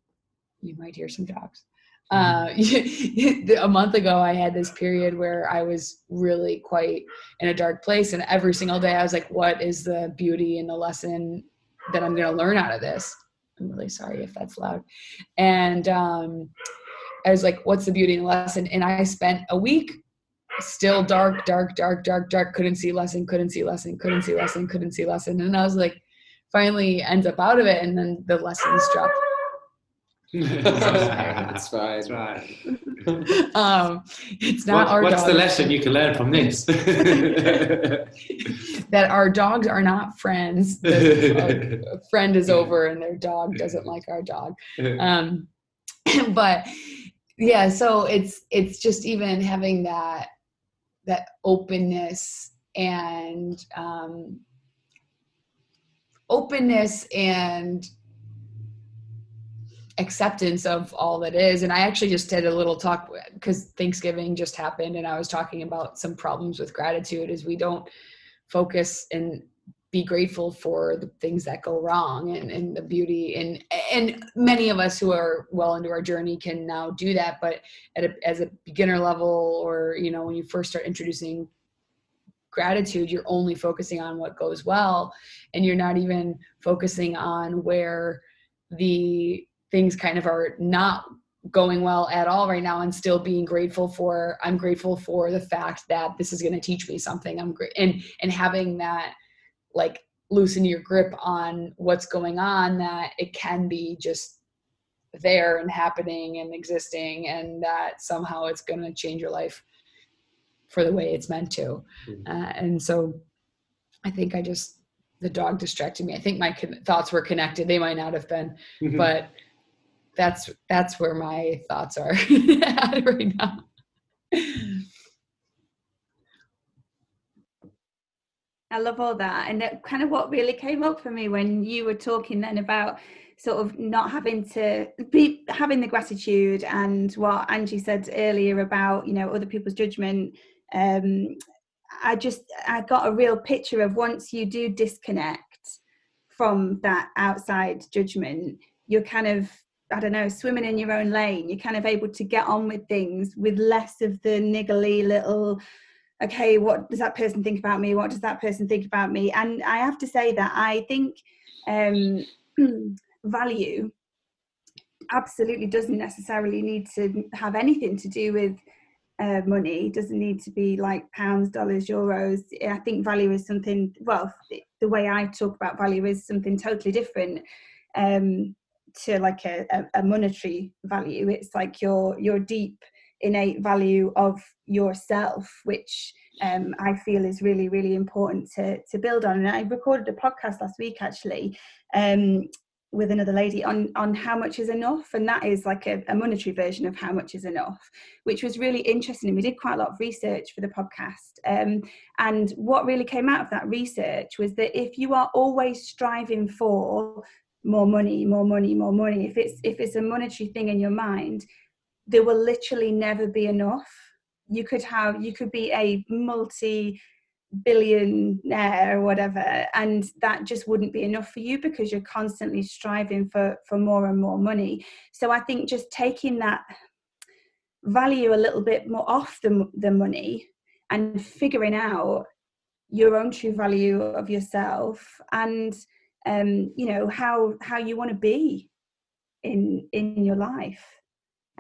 you might hear some dogs Mm-hmm. uh, a month ago, I had this period where I was really quite in a dark place, and every single day I was like, "What is the beauty and the lesson that I'm going to learn out of this?" I'm really sorry if that's loud. And um, I was like, "What's the beauty and the lesson?" And I spent a week still dark, dark, dark, dark, dark. Couldn't see lesson, couldn't see lesson, couldn't see lesson, couldn't see lesson. And I was like, finally ends up out of it, and then the lessons drop That's fine. That's right. um, it's not What- our what's dogs. the lesson you can learn from this? that our dogs are not friends. The, a friend is over and their dog doesn't like our dog. Um, but yeah, so it's it's just even having that that openness and um, openness and acceptance of all that is. And I actually just did a little talk because Thanksgiving just happened, and I was talking about some problems with gratitude is we don't focus and be grateful for the things that go wrong and, and the beauty and and many of us who are well into our journey can now do that but at a, as a beginner level or you know when you first start introducing gratitude you're only focusing on what goes well and you're not even focusing on where the things kind of are not going well at all right now and still being grateful for i'm grateful for the fact that this is going to teach me something. I'm great and and having that like loosen your grip on what's going on that it can be just there and happening and existing and that somehow it's going to change your life for the way it's meant to mm-hmm. uh, and so i think i just the dog distracted me i think my con- thoughts were connected they might not have been mm-hmm. but that's that's where my thoughts are right now I love all that. And that kind of what really came up for me when you were talking then about sort of not having to be having the gratitude and what Angie said earlier about, you know, other people's judgment. Um, I just I got a real picture of once you do disconnect from that outside judgment, you're kind of I don't know, swimming in your own lane. You're kind of able to get on with things with less of the niggly little okay, what does that person think about me? What does that person think about me? And I have to say that I think um, value absolutely doesn't necessarily need to have anything to do with uh, money doesn't need to be like pounds dollars euros i think value is something well the way i talk about value is something totally different um, to like a, a, monetary value it's like your your deep innate value of yourself, which um, I feel is really, really important to, to build on. And I recorded a podcast last week actually um, with another lady on, on how much is enough. And that is like a, a, monetary version of how much is enough, which was really interesting. And we did quite a lot of research for the podcast. Um, and what really came out of that research was that if you are always striving for more money, more money, more money, if it's if it's a monetary thing in your mind, there will literally never be enough. You could have you could be a multi billionaire or whatever and that just wouldn't be enough for you because you're constantly striving for for more and more money. So i think just taking that value a little bit more off the, the money and figuring out your own true value of yourself and um you know how how you want to be in in your life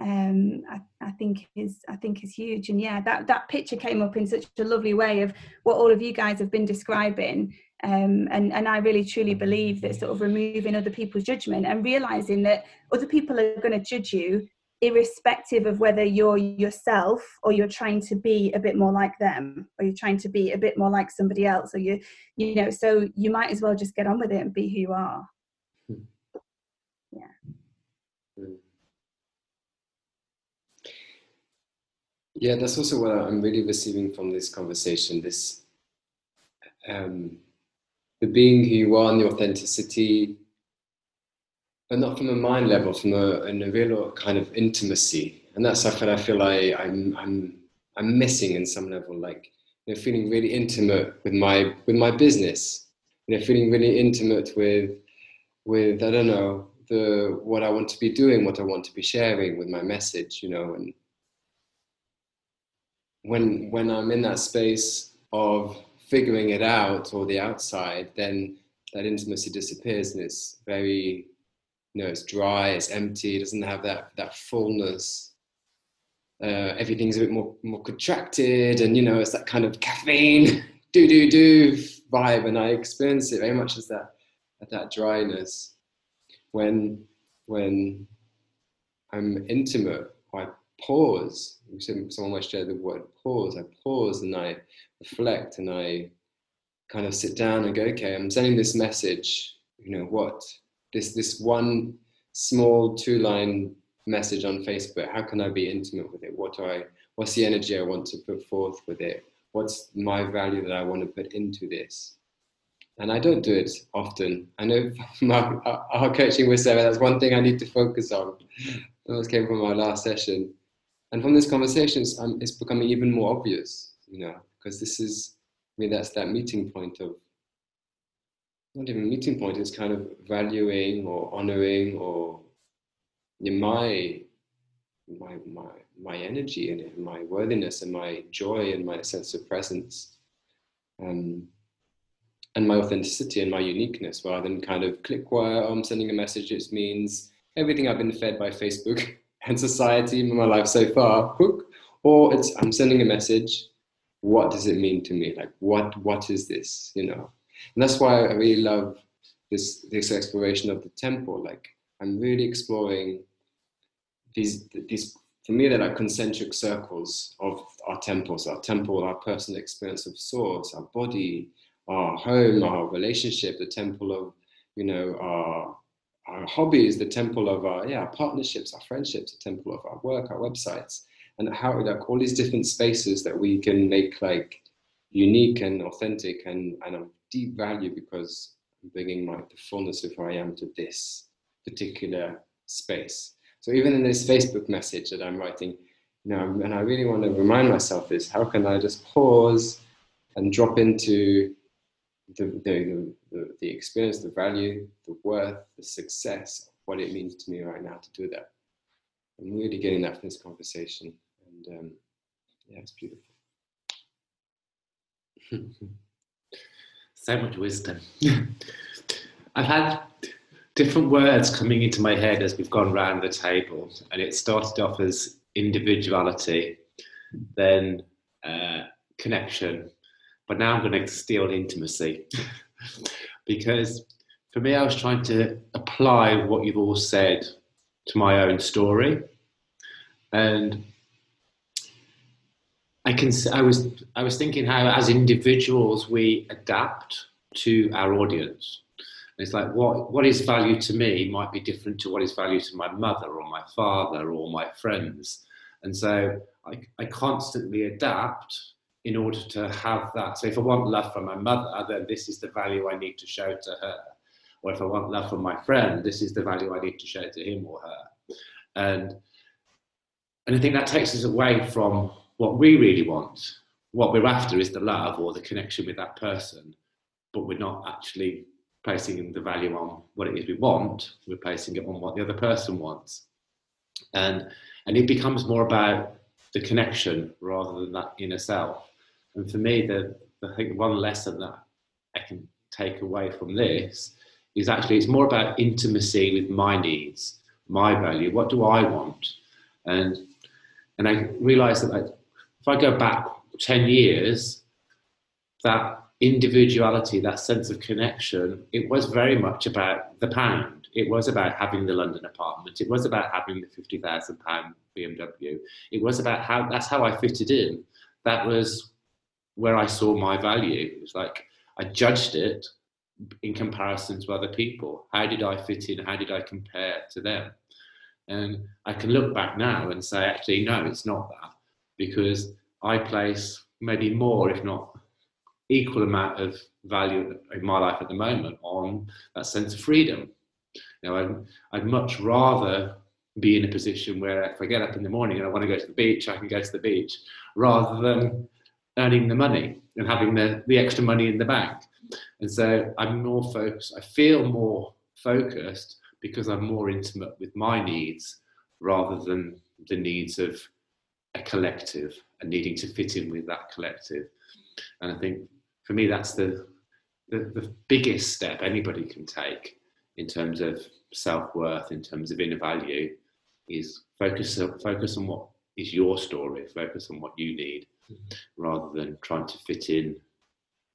um, I, I, think is I think is huge. And yeah, that that picture came up in such a lovely way of what all of you guys have been describing. Um, and and I really truly believe that sort of removing other people's judgment and realizing that other people are going to judge you irrespective of whether you're yourself or you're trying to be a bit more like them or you're trying to be a bit more like somebody else or you you know so you might as well just get on with it and be who you are hmm. yeah hmm. Yeah, that's also what I'm really receiving from this conversation. This um, the being who you are and the authenticity, but not from a mind level, from a, a real kind of intimacy. And that's something I feel like I'm I'm I'm missing in some level, like you know, feeling really intimate with my with my business. You know, feeling really intimate with with I don't know the what I want to be doing, what I want to be sharing with my message. You know, and when when I'm in that space of figuring it out or the outside, then that intimacy disappears and it's very, you know, it's dry, it's empty, it doesn't have that that fullness. Uh, everything's a bit more more contracted, and you know, it's that kind of caffeine do do do vibe, and I experience it very much as that that dryness when when I'm intimate, I pause. Someone might share the word pause. I pause and I reflect and I kind of sit down and go, okay, I'm sending this message. You know what? This this one small two line message on Facebook. How can I be intimate with it? What do I? What's the energy I want to put forth with it? What's my value that I want to put into this? and I don't do it often. I know from our, our coaching with Sarah, that's one thing I need to focus on. Those came from our last session. And from this conversation, it's, um, it's becoming even more obvious, you know, because this is, I mean, that's that meeting point of, not even meeting point, it's kind of valuing or honoring or in my, my, my, my energy and my worthiness and my joy and my sense of presence. Um, and my authenticity and my uniqueness rather than kind of click wire, I'm sending a message, it means everything I've been fed by Facebook and society in my life so far, hook or it's I'm sending a message, what does it mean to me? Like what what is this? You know? And that's why I really love this this exploration of the temple. Like I'm really exploring these these for me they're like concentric circles of our temples, our temple, our personal experience of source, our body, our home, our relationship, the temple of, you know, our, our hobbies, the temple of our, yeah, our partnerships, our friendships, the temple of our work, our websites, and how like all these different spaces that we can make like unique and authentic and, and of deep value because I'm bringing my the fullness of who I am to this particular space. So even in this Facebook message that I'm writing, you know, and I really want to remind myself is how can I just pause and drop into the, the, the, the experience, the value, the worth, the success, what it means to me right now to do that. I'm really getting that from this conversation. And um, yeah, it's beautiful. so much wisdom. I've had different words coming into my head as we've gone round the table, and it started off as individuality, then uh, connection, but now I'm going to steal intimacy because for me, I was trying to apply what you've all said to my own story, and I can. I was. I was thinking how, as individuals, we adapt to our audience. it's like what what is value to me might be different to what is value to my mother or my father or my friends, and so I, I constantly adapt in order to have that. So if I want love from my mother, then this is the value I need to show to her. Or if I want love from my friend, this is the value I need to show to him or her. And and I think that takes us away from what we really want. What we're after is the love or the connection with that person, but we're not actually placing the value on what it is we want. We're placing it on what the other person wants, and and it becomes more about the connection rather than that inner self. And for me, the, I think one lesson that I can take away from this is actually it's more about intimacy with my needs, my value. What do I want? And and I realised that if I go back ten years, that individuality, that sense of connection, it was very much about the pound. It was about having the London apartment. It was about having the fifty thousand pound BMW. It was about how that's how I fitted in. That was where I saw my value. It was like I judged it in comparison to other people. How did I fit in? How did I compare to them? And I can look back now and say, actually, no, it's not that because I place maybe more, if not equal amount of value in my life at the moment on that sense of freedom. You know, I'd, I'd much rather be in a position where if I get up in the morning and I want to go to the beach, I can go to the beach rather than earning the money and having the, the extra money in the bank. And so I'm more focused, I feel more focused because I'm more intimate with my needs rather than the needs of a collective and needing to fit in with that collective. And I think for me, that's the, the, the biggest step anybody can take in terms of self worth, in terms of inner value, is focus, focus on what is your story, focus on what you need rather than trying to fit in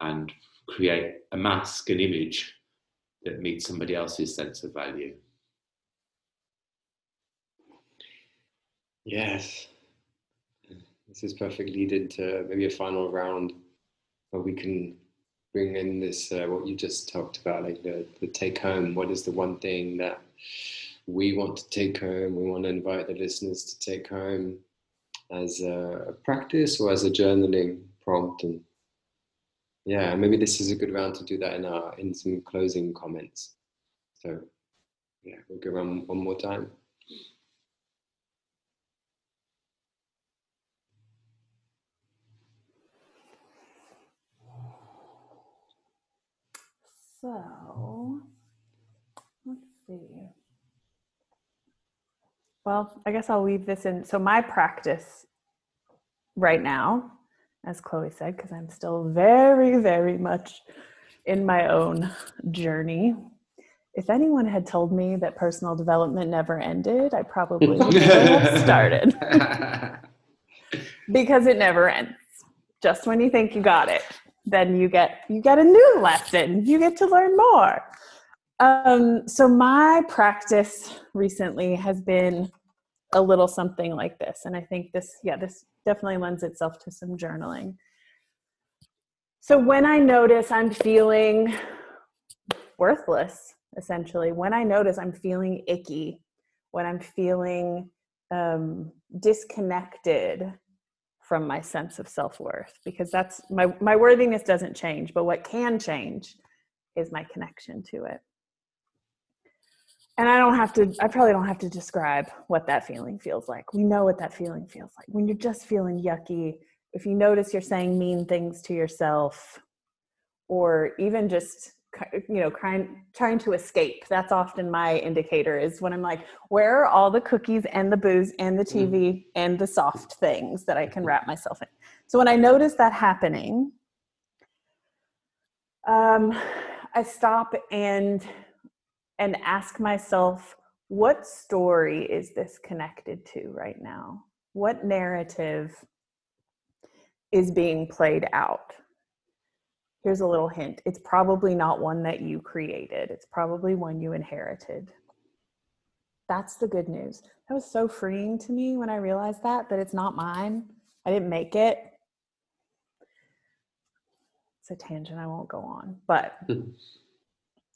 and create a mask, an image that meets somebody else's sense of value. Yes. This is perfect lead into maybe a final round where we can bring in this, uh, what you just talked about, like the, the take home. What is the one thing that we want to take home? We want to invite the listeners to take home as a practice or as a journaling prompt and yeah, maybe this is a good round to do that in our in some closing comments. So yeah, we'll go around one more time. So let's see. Well, I guess I'll leave this in. So my practice right now, as Chloe said, because I'm still very, very much in my own journey. If anyone had told me that personal development never ended, I probably would have started because it never ends. Just when you think you got it, then you get you get a new lesson. You get to learn more. Um, so my practice recently has been a little something like this, and I think this, yeah, this definitely lends itself to some journaling. So when I notice I'm feeling worthless, essentially, when I notice I'm feeling icky, when I'm feeling um, disconnected from my sense of self-worth because that's my my worthiness doesn't change but what can change is my connection to it and i don't have to i probably don't have to describe what that feeling feels like. We know what that feeling feels like. When you're just feeling yucky if you notice you're saying mean things to yourself or even just you know trying trying to escape that's often my indicator is when i'm like where are all the cookies and the booze and the tv mm. and the soft things that i can wrap myself in? So when i notice that happening um, i stop and and ask myself what story is this connected to right now what narrative is being played out here's a little hint it's probably not one that you created, it's probably one you inherited. That's the good news. That was so freeing to me when I realized that, that it's not mine. I didn't make it. It's a tangent I won't go on, but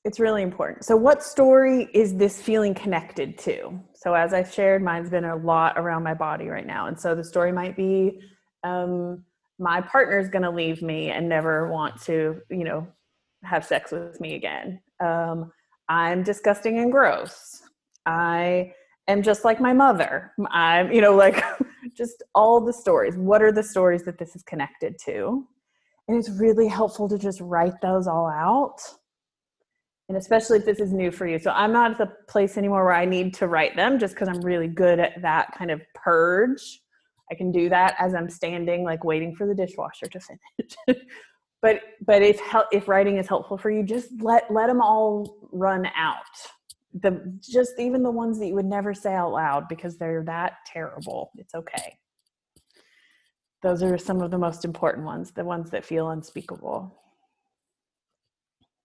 it's really important. So, what story is this feeling connected to? So, as I shared, mine's been a lot around my body right now. And so, the story might be um, my partner's going to leave me and never want to, you know, have sex with me again. Um, I'm disgusting and gross. I am just like my mother. I'm, you know, like just all the stories. What are the stories that this is connected to? And it's really helpful to just write those all out. And especially if this is new for you. So I'm not at the place anymore where I need to write them just because I'm really good at that kind of purge I can do that as I'm standing, like waiting for the dishwasher to finish. but but if if writing is helpful for you, just let let them all run out. The just even the ones that you would never say out loud because they're that terrible. It's okay. Those are some of the most important ones, the ones that feel unspeakable.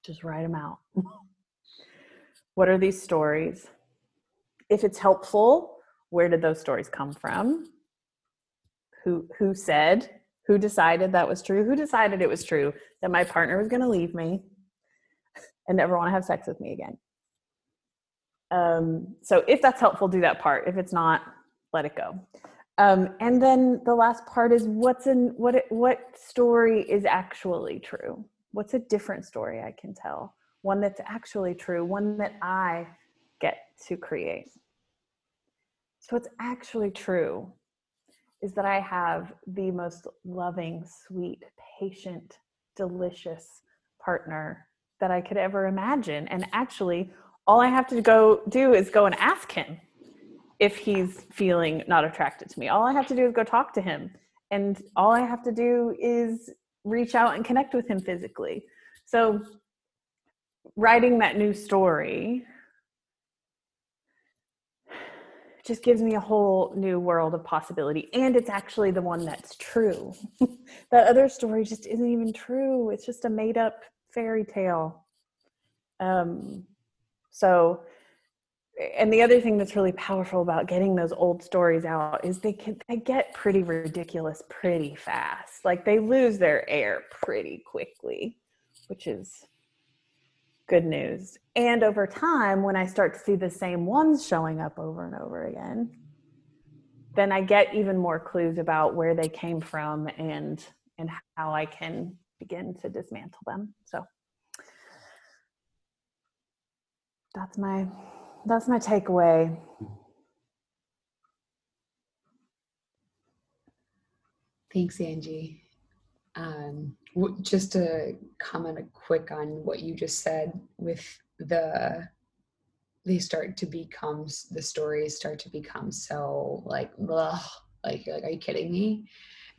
Just write them out. what are these stories? If it's helpful, where did those stories come from? who who said who decided that was true who decided it was true that my partner was going to leave me and never want to have sex with me again um, so if that's helpful do that part if it's not let it go um, and then the last part is what's in what what story is actually true what's a different story i can tell one that's actually true one that i get to create so what's actually true is that I have the most loving, sweet, patient, delicious partner that I could ever imagine. And actually, all I have to go do is go and ask him if he's feeling not attracted to me. All I have to do is go talk to him. And all I have to do is reach out and connect with him physically. So, writing that new story just gives me a whole new world of possibility and it's actually the one that's true. That other story just isn't even true. It's just a made up fairy tale. Um so and the other thing that's really powerful about getting those old stories out is they can they get pretty ridiculous pretty fast like they lose their air pretty quickly which is good news. And over time, when I start to see the same ones showing up over and over again, then I get even more clues about where they came from and and how I can begin to dismantle them. So that's my that's my takeaway. Thanks, Angie. Um, just to comment a quick on what you just said with the they start to become the stories start to become so like ugh, like like are you kidding me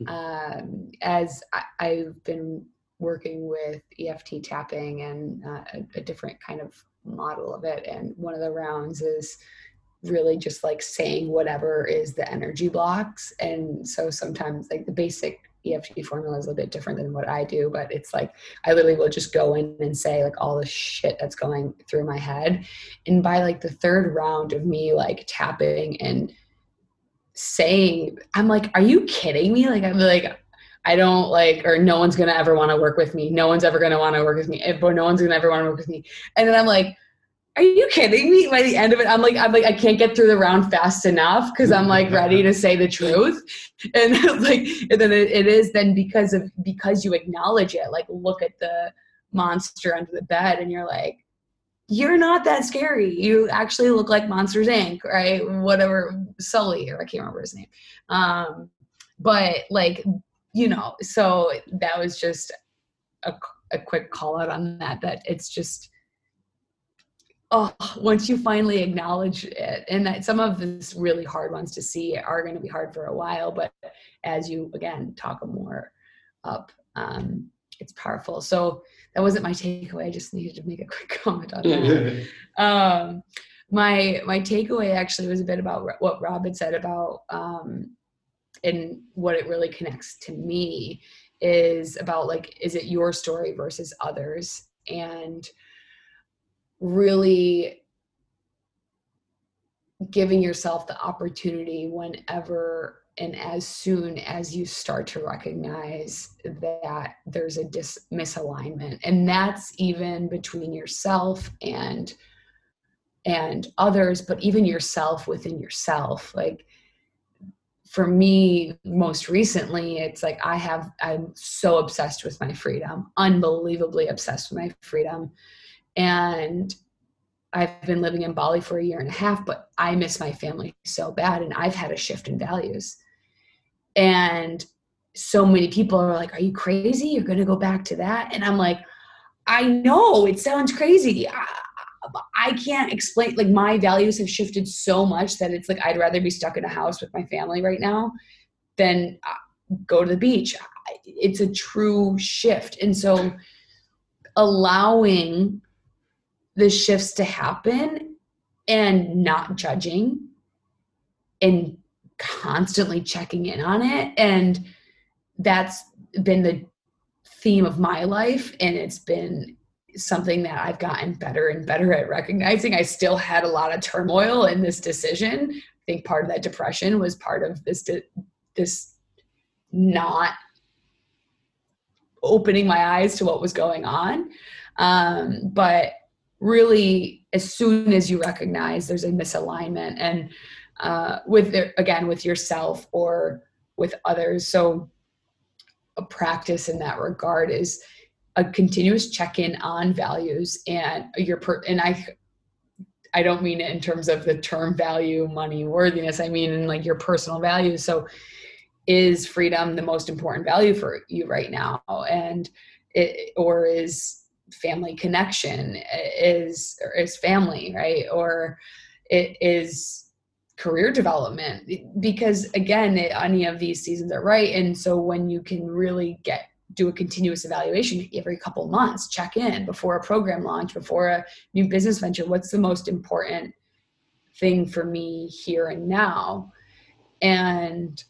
um, as I, have been working with EFT tapping and uh, a, a different kind of model of it and one of the rounds is really just like saying whatever is the energy blocks and so sometimes like the basic EFT formula is a bit different than what I do, but it's like I literally will just go in and say like all the shit that's going through my head. And by like the third round of me like tapping and saying, I'm like, are you kidding me? Like I'm like, I don't like, or no one's gonna ever want to work with me. No one's ever gonna want to work with me. Or no one's gonna ever want to work with me. And then I'm like, are you kidding me? By the end of it, I'm like, I'm like, I can't get through the round fast enough because I'm like ready to say the truth. And like, and then it, it is then because of because you acknowledge it, like look at the monster under the bed and you're like, you're not that scary. You actually look like Monsters Inc., right? Whatever, Sully, or I can't remember his name. Um, but like, you know, so that was just a, a quick call out on that, that it's just, oh, once you finally acknowledge it, and that some of these really hard ones to see are going to be hard for a while, but as you again talk more up, um, it's powerful. So that wasn't my takeaway. I just needed to make a quick comment on that. um, my my takeaway actually was a bit about what Rob had said about um, and what it really connects to me is about like is it your story versus others? And really giving yourself the opportunity whenever and as soon as you start to recognize that there's a dis- misalignment. And that's even between yourself and and others but even yourself within yourself. Like for me most recently it's like i have i'm so obsessed with my freedom unbelievably obsessed with my freedom and I've been living in Bali for a year and a half, but I miss my family so bad. And I've had a shift in values. And so many people are like, Are you crazy? You're going to go back to that? And I'm like, I know it sounds crazy. I, can't explain. Like, my values have shifted so much that it's like I'd rather be stuck in a house with my family right now than uh, go to the beach. It's a true shift. And so, allowing the shifts to happen and not judging and constantly checking in on it and that's been the theme of my life and it's been something that I've gotten better and better at recognizing. I still had a lot of turmoil in this decision. I think part of that depression was part of this this not opening my eyes to what was going on. Um, but really as soon as you recognize there's a misalignment and uh, with again with yourself or with others so a practice in that regard is a continuous check-in on values and your per and i i don't mean it in terms of the term value money worthiness. I mean in like your personal values. So is freedom the most important value for you right now? And it or is family connection is is family right? Or it is career development. Because again any of these seasons are right. And so when you can really get do a continuous evaluation every couple months check in before a program launch before a new business venture what's the most important thing for me here and now and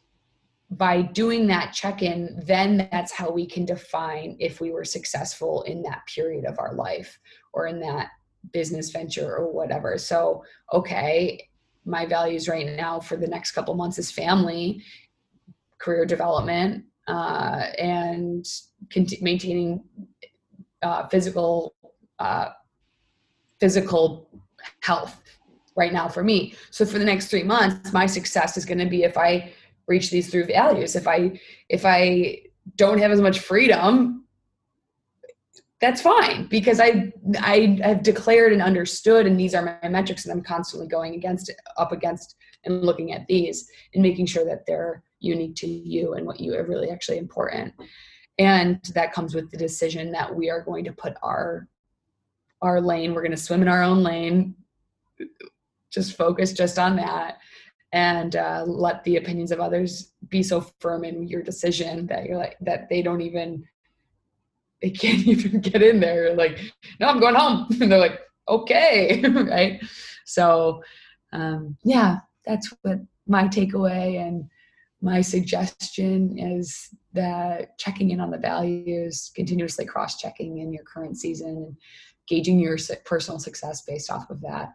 by doing that check in, then that's how we can define if we were successful in that period of our life or in that business venture or whatever. So, okay, my values right now for the next couple months is family, career development, uh, and cont- maintaining uh, physical uh, physical health right now for me. So for the next three months, my success is going to be if I reach these through values if i if i don't have as much freedom that's fine because I I have declared and understood, and these are my metrics, and I'm constantly going against up against and looking at these and making sure that they're unique to you and what you are really actually important. And that comes with the decision that we are going to put our our lane. We're going to swim in our own lane. Just focus just on that, and uh, let the opinions of others be so firm in your decision that you're like that they don't even they can't even get in there. Like, no, I'm going home. And they're like, okay, right? So, um, yeah, that's what my takeaway and my suggestion is that checking in on the values, continuously cross checking in your current season, and gauging your personal success based off of that.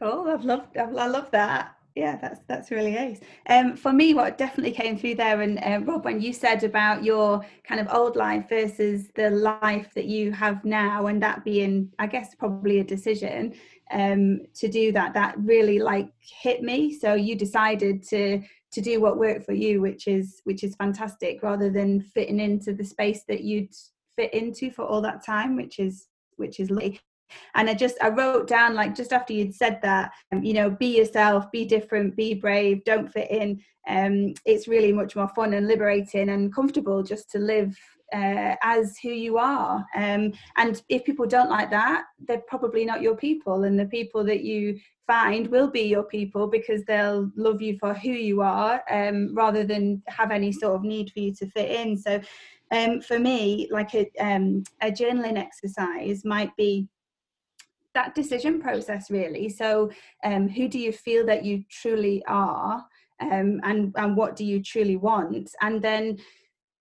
Cool. I've loved. I love that yeah that's that's really ace um for me what definitely came through there and uh, rob when you said about your kind of old life versus the life that you have now and that being i guess probably a decision um to do that that really like hit me. So you decided to to do what worked for you which is which is fantastic rather than fitting into the space that you'd fit into for all that time which is which is lovely. And i just i wrote down like just after you'd said that um, you know be yourself be different be brave don't fit in. Um, it's really much more fun and liberating and comfortable just to live uh, as who you are. Um, and if people don't like that they're probably not your people and the people that you find will be your people because they'll love you for who you are um, rather than have any sort of need for you to fit in. So um, for me like a, um, a journaling exercise might be that decision process really. So um, who do you feel that you truly are um, and and what do you truly want? And then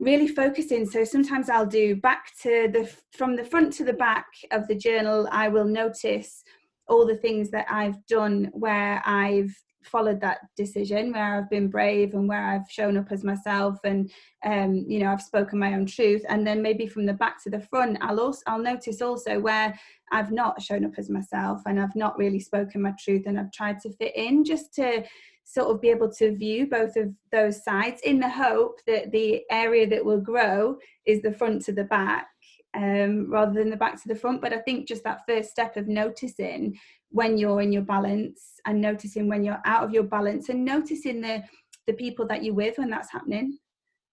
really focusing. So sometimes i'll do back to the from the front to the back of the journal i will notice all the things that i've done where i've followed that decision where I've been brave and where I've shown up as myself and um, you know I've spoken my own truth. And then maybe from the back to the front I'll also I'll notice also where I've not shown up as myself and I've not really spoken my truth and I've tried to fit in just to sort of be able to view both of those sides in the hope that the area that will grow is the front to the back um, rather than the back to the front. But I think just that first step of noticing when you're in your balance and noticing when you're out of your balance and noticing the the people that you're with when that's happening.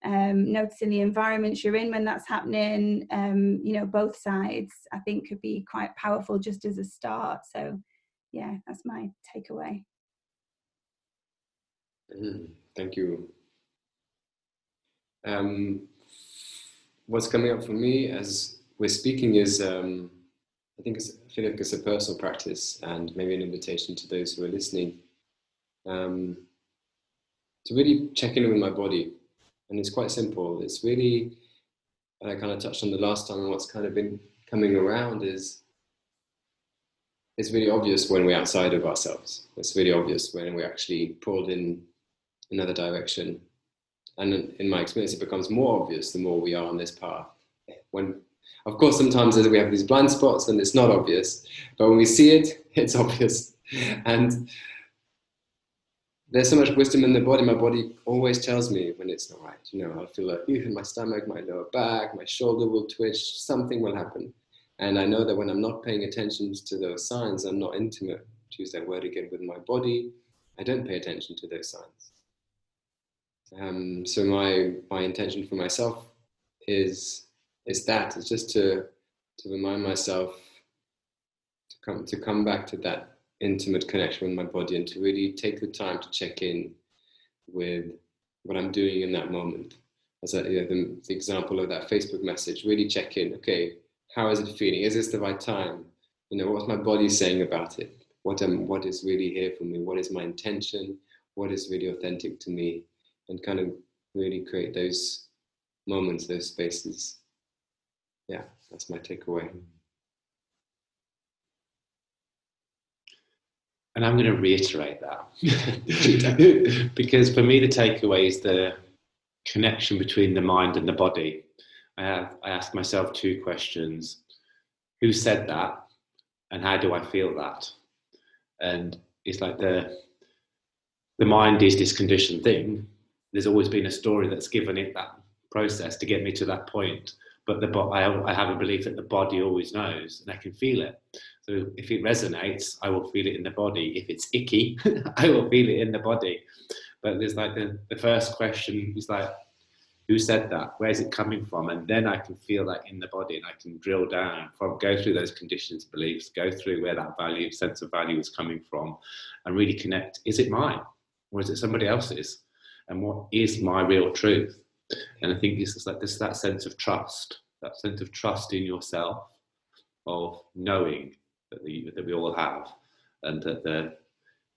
Um, noticing the environments you're in when that's happening um, you know both sides i think could be quite powerful just as a start. So yeah that's my takeaway mm, thank you um, what's coming up for me as we're speaking is um, I think it's, I feel like it's a personal practice and maybe an invitation to those who are listening um, to really check in with my body. And it's quite simple. It's really, I kind of touched on the last time, and what's kind of been coming around is it's really obvious when we're outside of ourselves. It's really obvious when we're actually pulled in another direction. And in my experience, it becomes more obvious the more we are on this path. When of course, sometimes we have these blind spots and it's not obvious, but when we see it, it's obvious. And there's so much wisdom in the body. My body always tells me when it's not right. You know, I'll feel a in my stomach, my lower back, my shoulder will twitch, something will happen. And I know that when I'm not paying attention to those signs, I'm not intimate, to use that word again, with my body. I don't pay attention to those signs. Um, so my my intention for myself is it's that it's just to to remind myself to come to come back to that intimate connection with my body and to really take the time to check in with what I'm doing in that moment. As a, you know, the, the example of that Facebook message, really check in. Okay, how is it feeling? Is this the right time? You know, what's my body saying about it? What am, what is really here for me? What is my intention? What is really authentic to me? And kind of really create those moments, those spaces yeah, that's my takeaway. And I'm going to reiterate that because for me, the takeaway is the connection between the mind and the body. I, have, I ask myself two questions Who said that? And how do I feel that? And it's like the, the mind is this conditioned thing, there's always been a story that's given it that process to get me to that point. But the I, I have a belief that the body always knows and I can feel it. So if it resonates, I will feel it in the body. If it's icky, I will feel it in the body. But there's like the, the first question is like, who said that? Where's it coming from? And then I can feel that in the body and I can drill down from go through those conditions, beliefs, go through where that value, sense of value is coming from and really connect. Is it mine or is it somebody else's? And what is my real truth? And I think this is like this that sense of trust, that sense of trust in yourself, of knowing that, the, that we all have, and that the,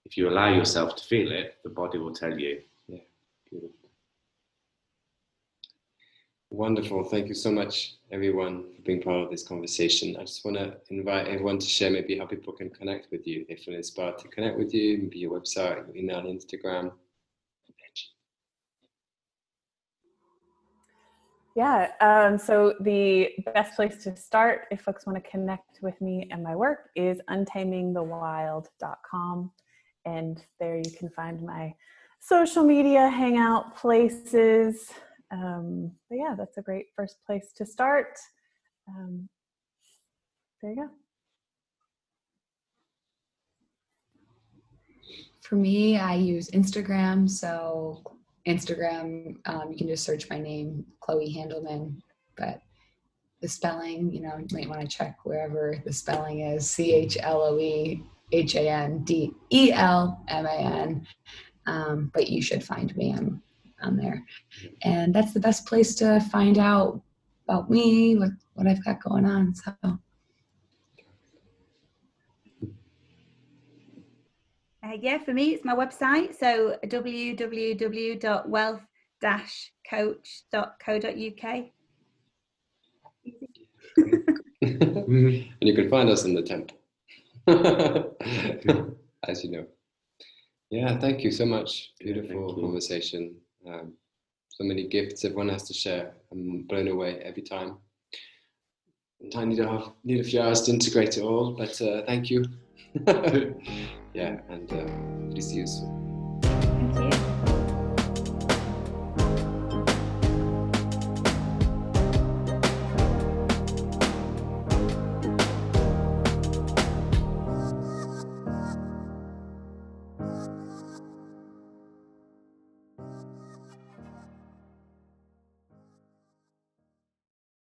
if you allow yourself to feel it, the body will tell you. Yeah. Wonderful. Thank you so much, everyone, for being part of this conversation. I just want to invite everyone to share maybe how people can connect with you. If they're inspired to connect with you, maybe your website, your email, Instagram. Yeah, um, so the best place to start if folks want to connect with me and my work is untamingthewild.com. And there you can find my social media hangout places. Um, but yeah, that's a great first place to start. Um, there you go. For me, I use Instagram. So Instagram, um, you can just search my name, Chloe Handelman. But the spelling, you know, you might want to check wherever the spelling is C H L O E H A N D E L M A N. Um, but you should find me on, on there. And that's the best place to find out about me, what, what I've got going on. So. Uh, yeah, for me, it's my website. So www.wealth-coach.co.uk. and you can find us in the temple, as you know. Yeah, thank you so much. Beautiful conversation. Um, so many gifts everyone has to share. I'm blown away every time. I need, to need a few hours to integrate it all, but uh, thank you. yeah, and uh, see you soon. Thank you.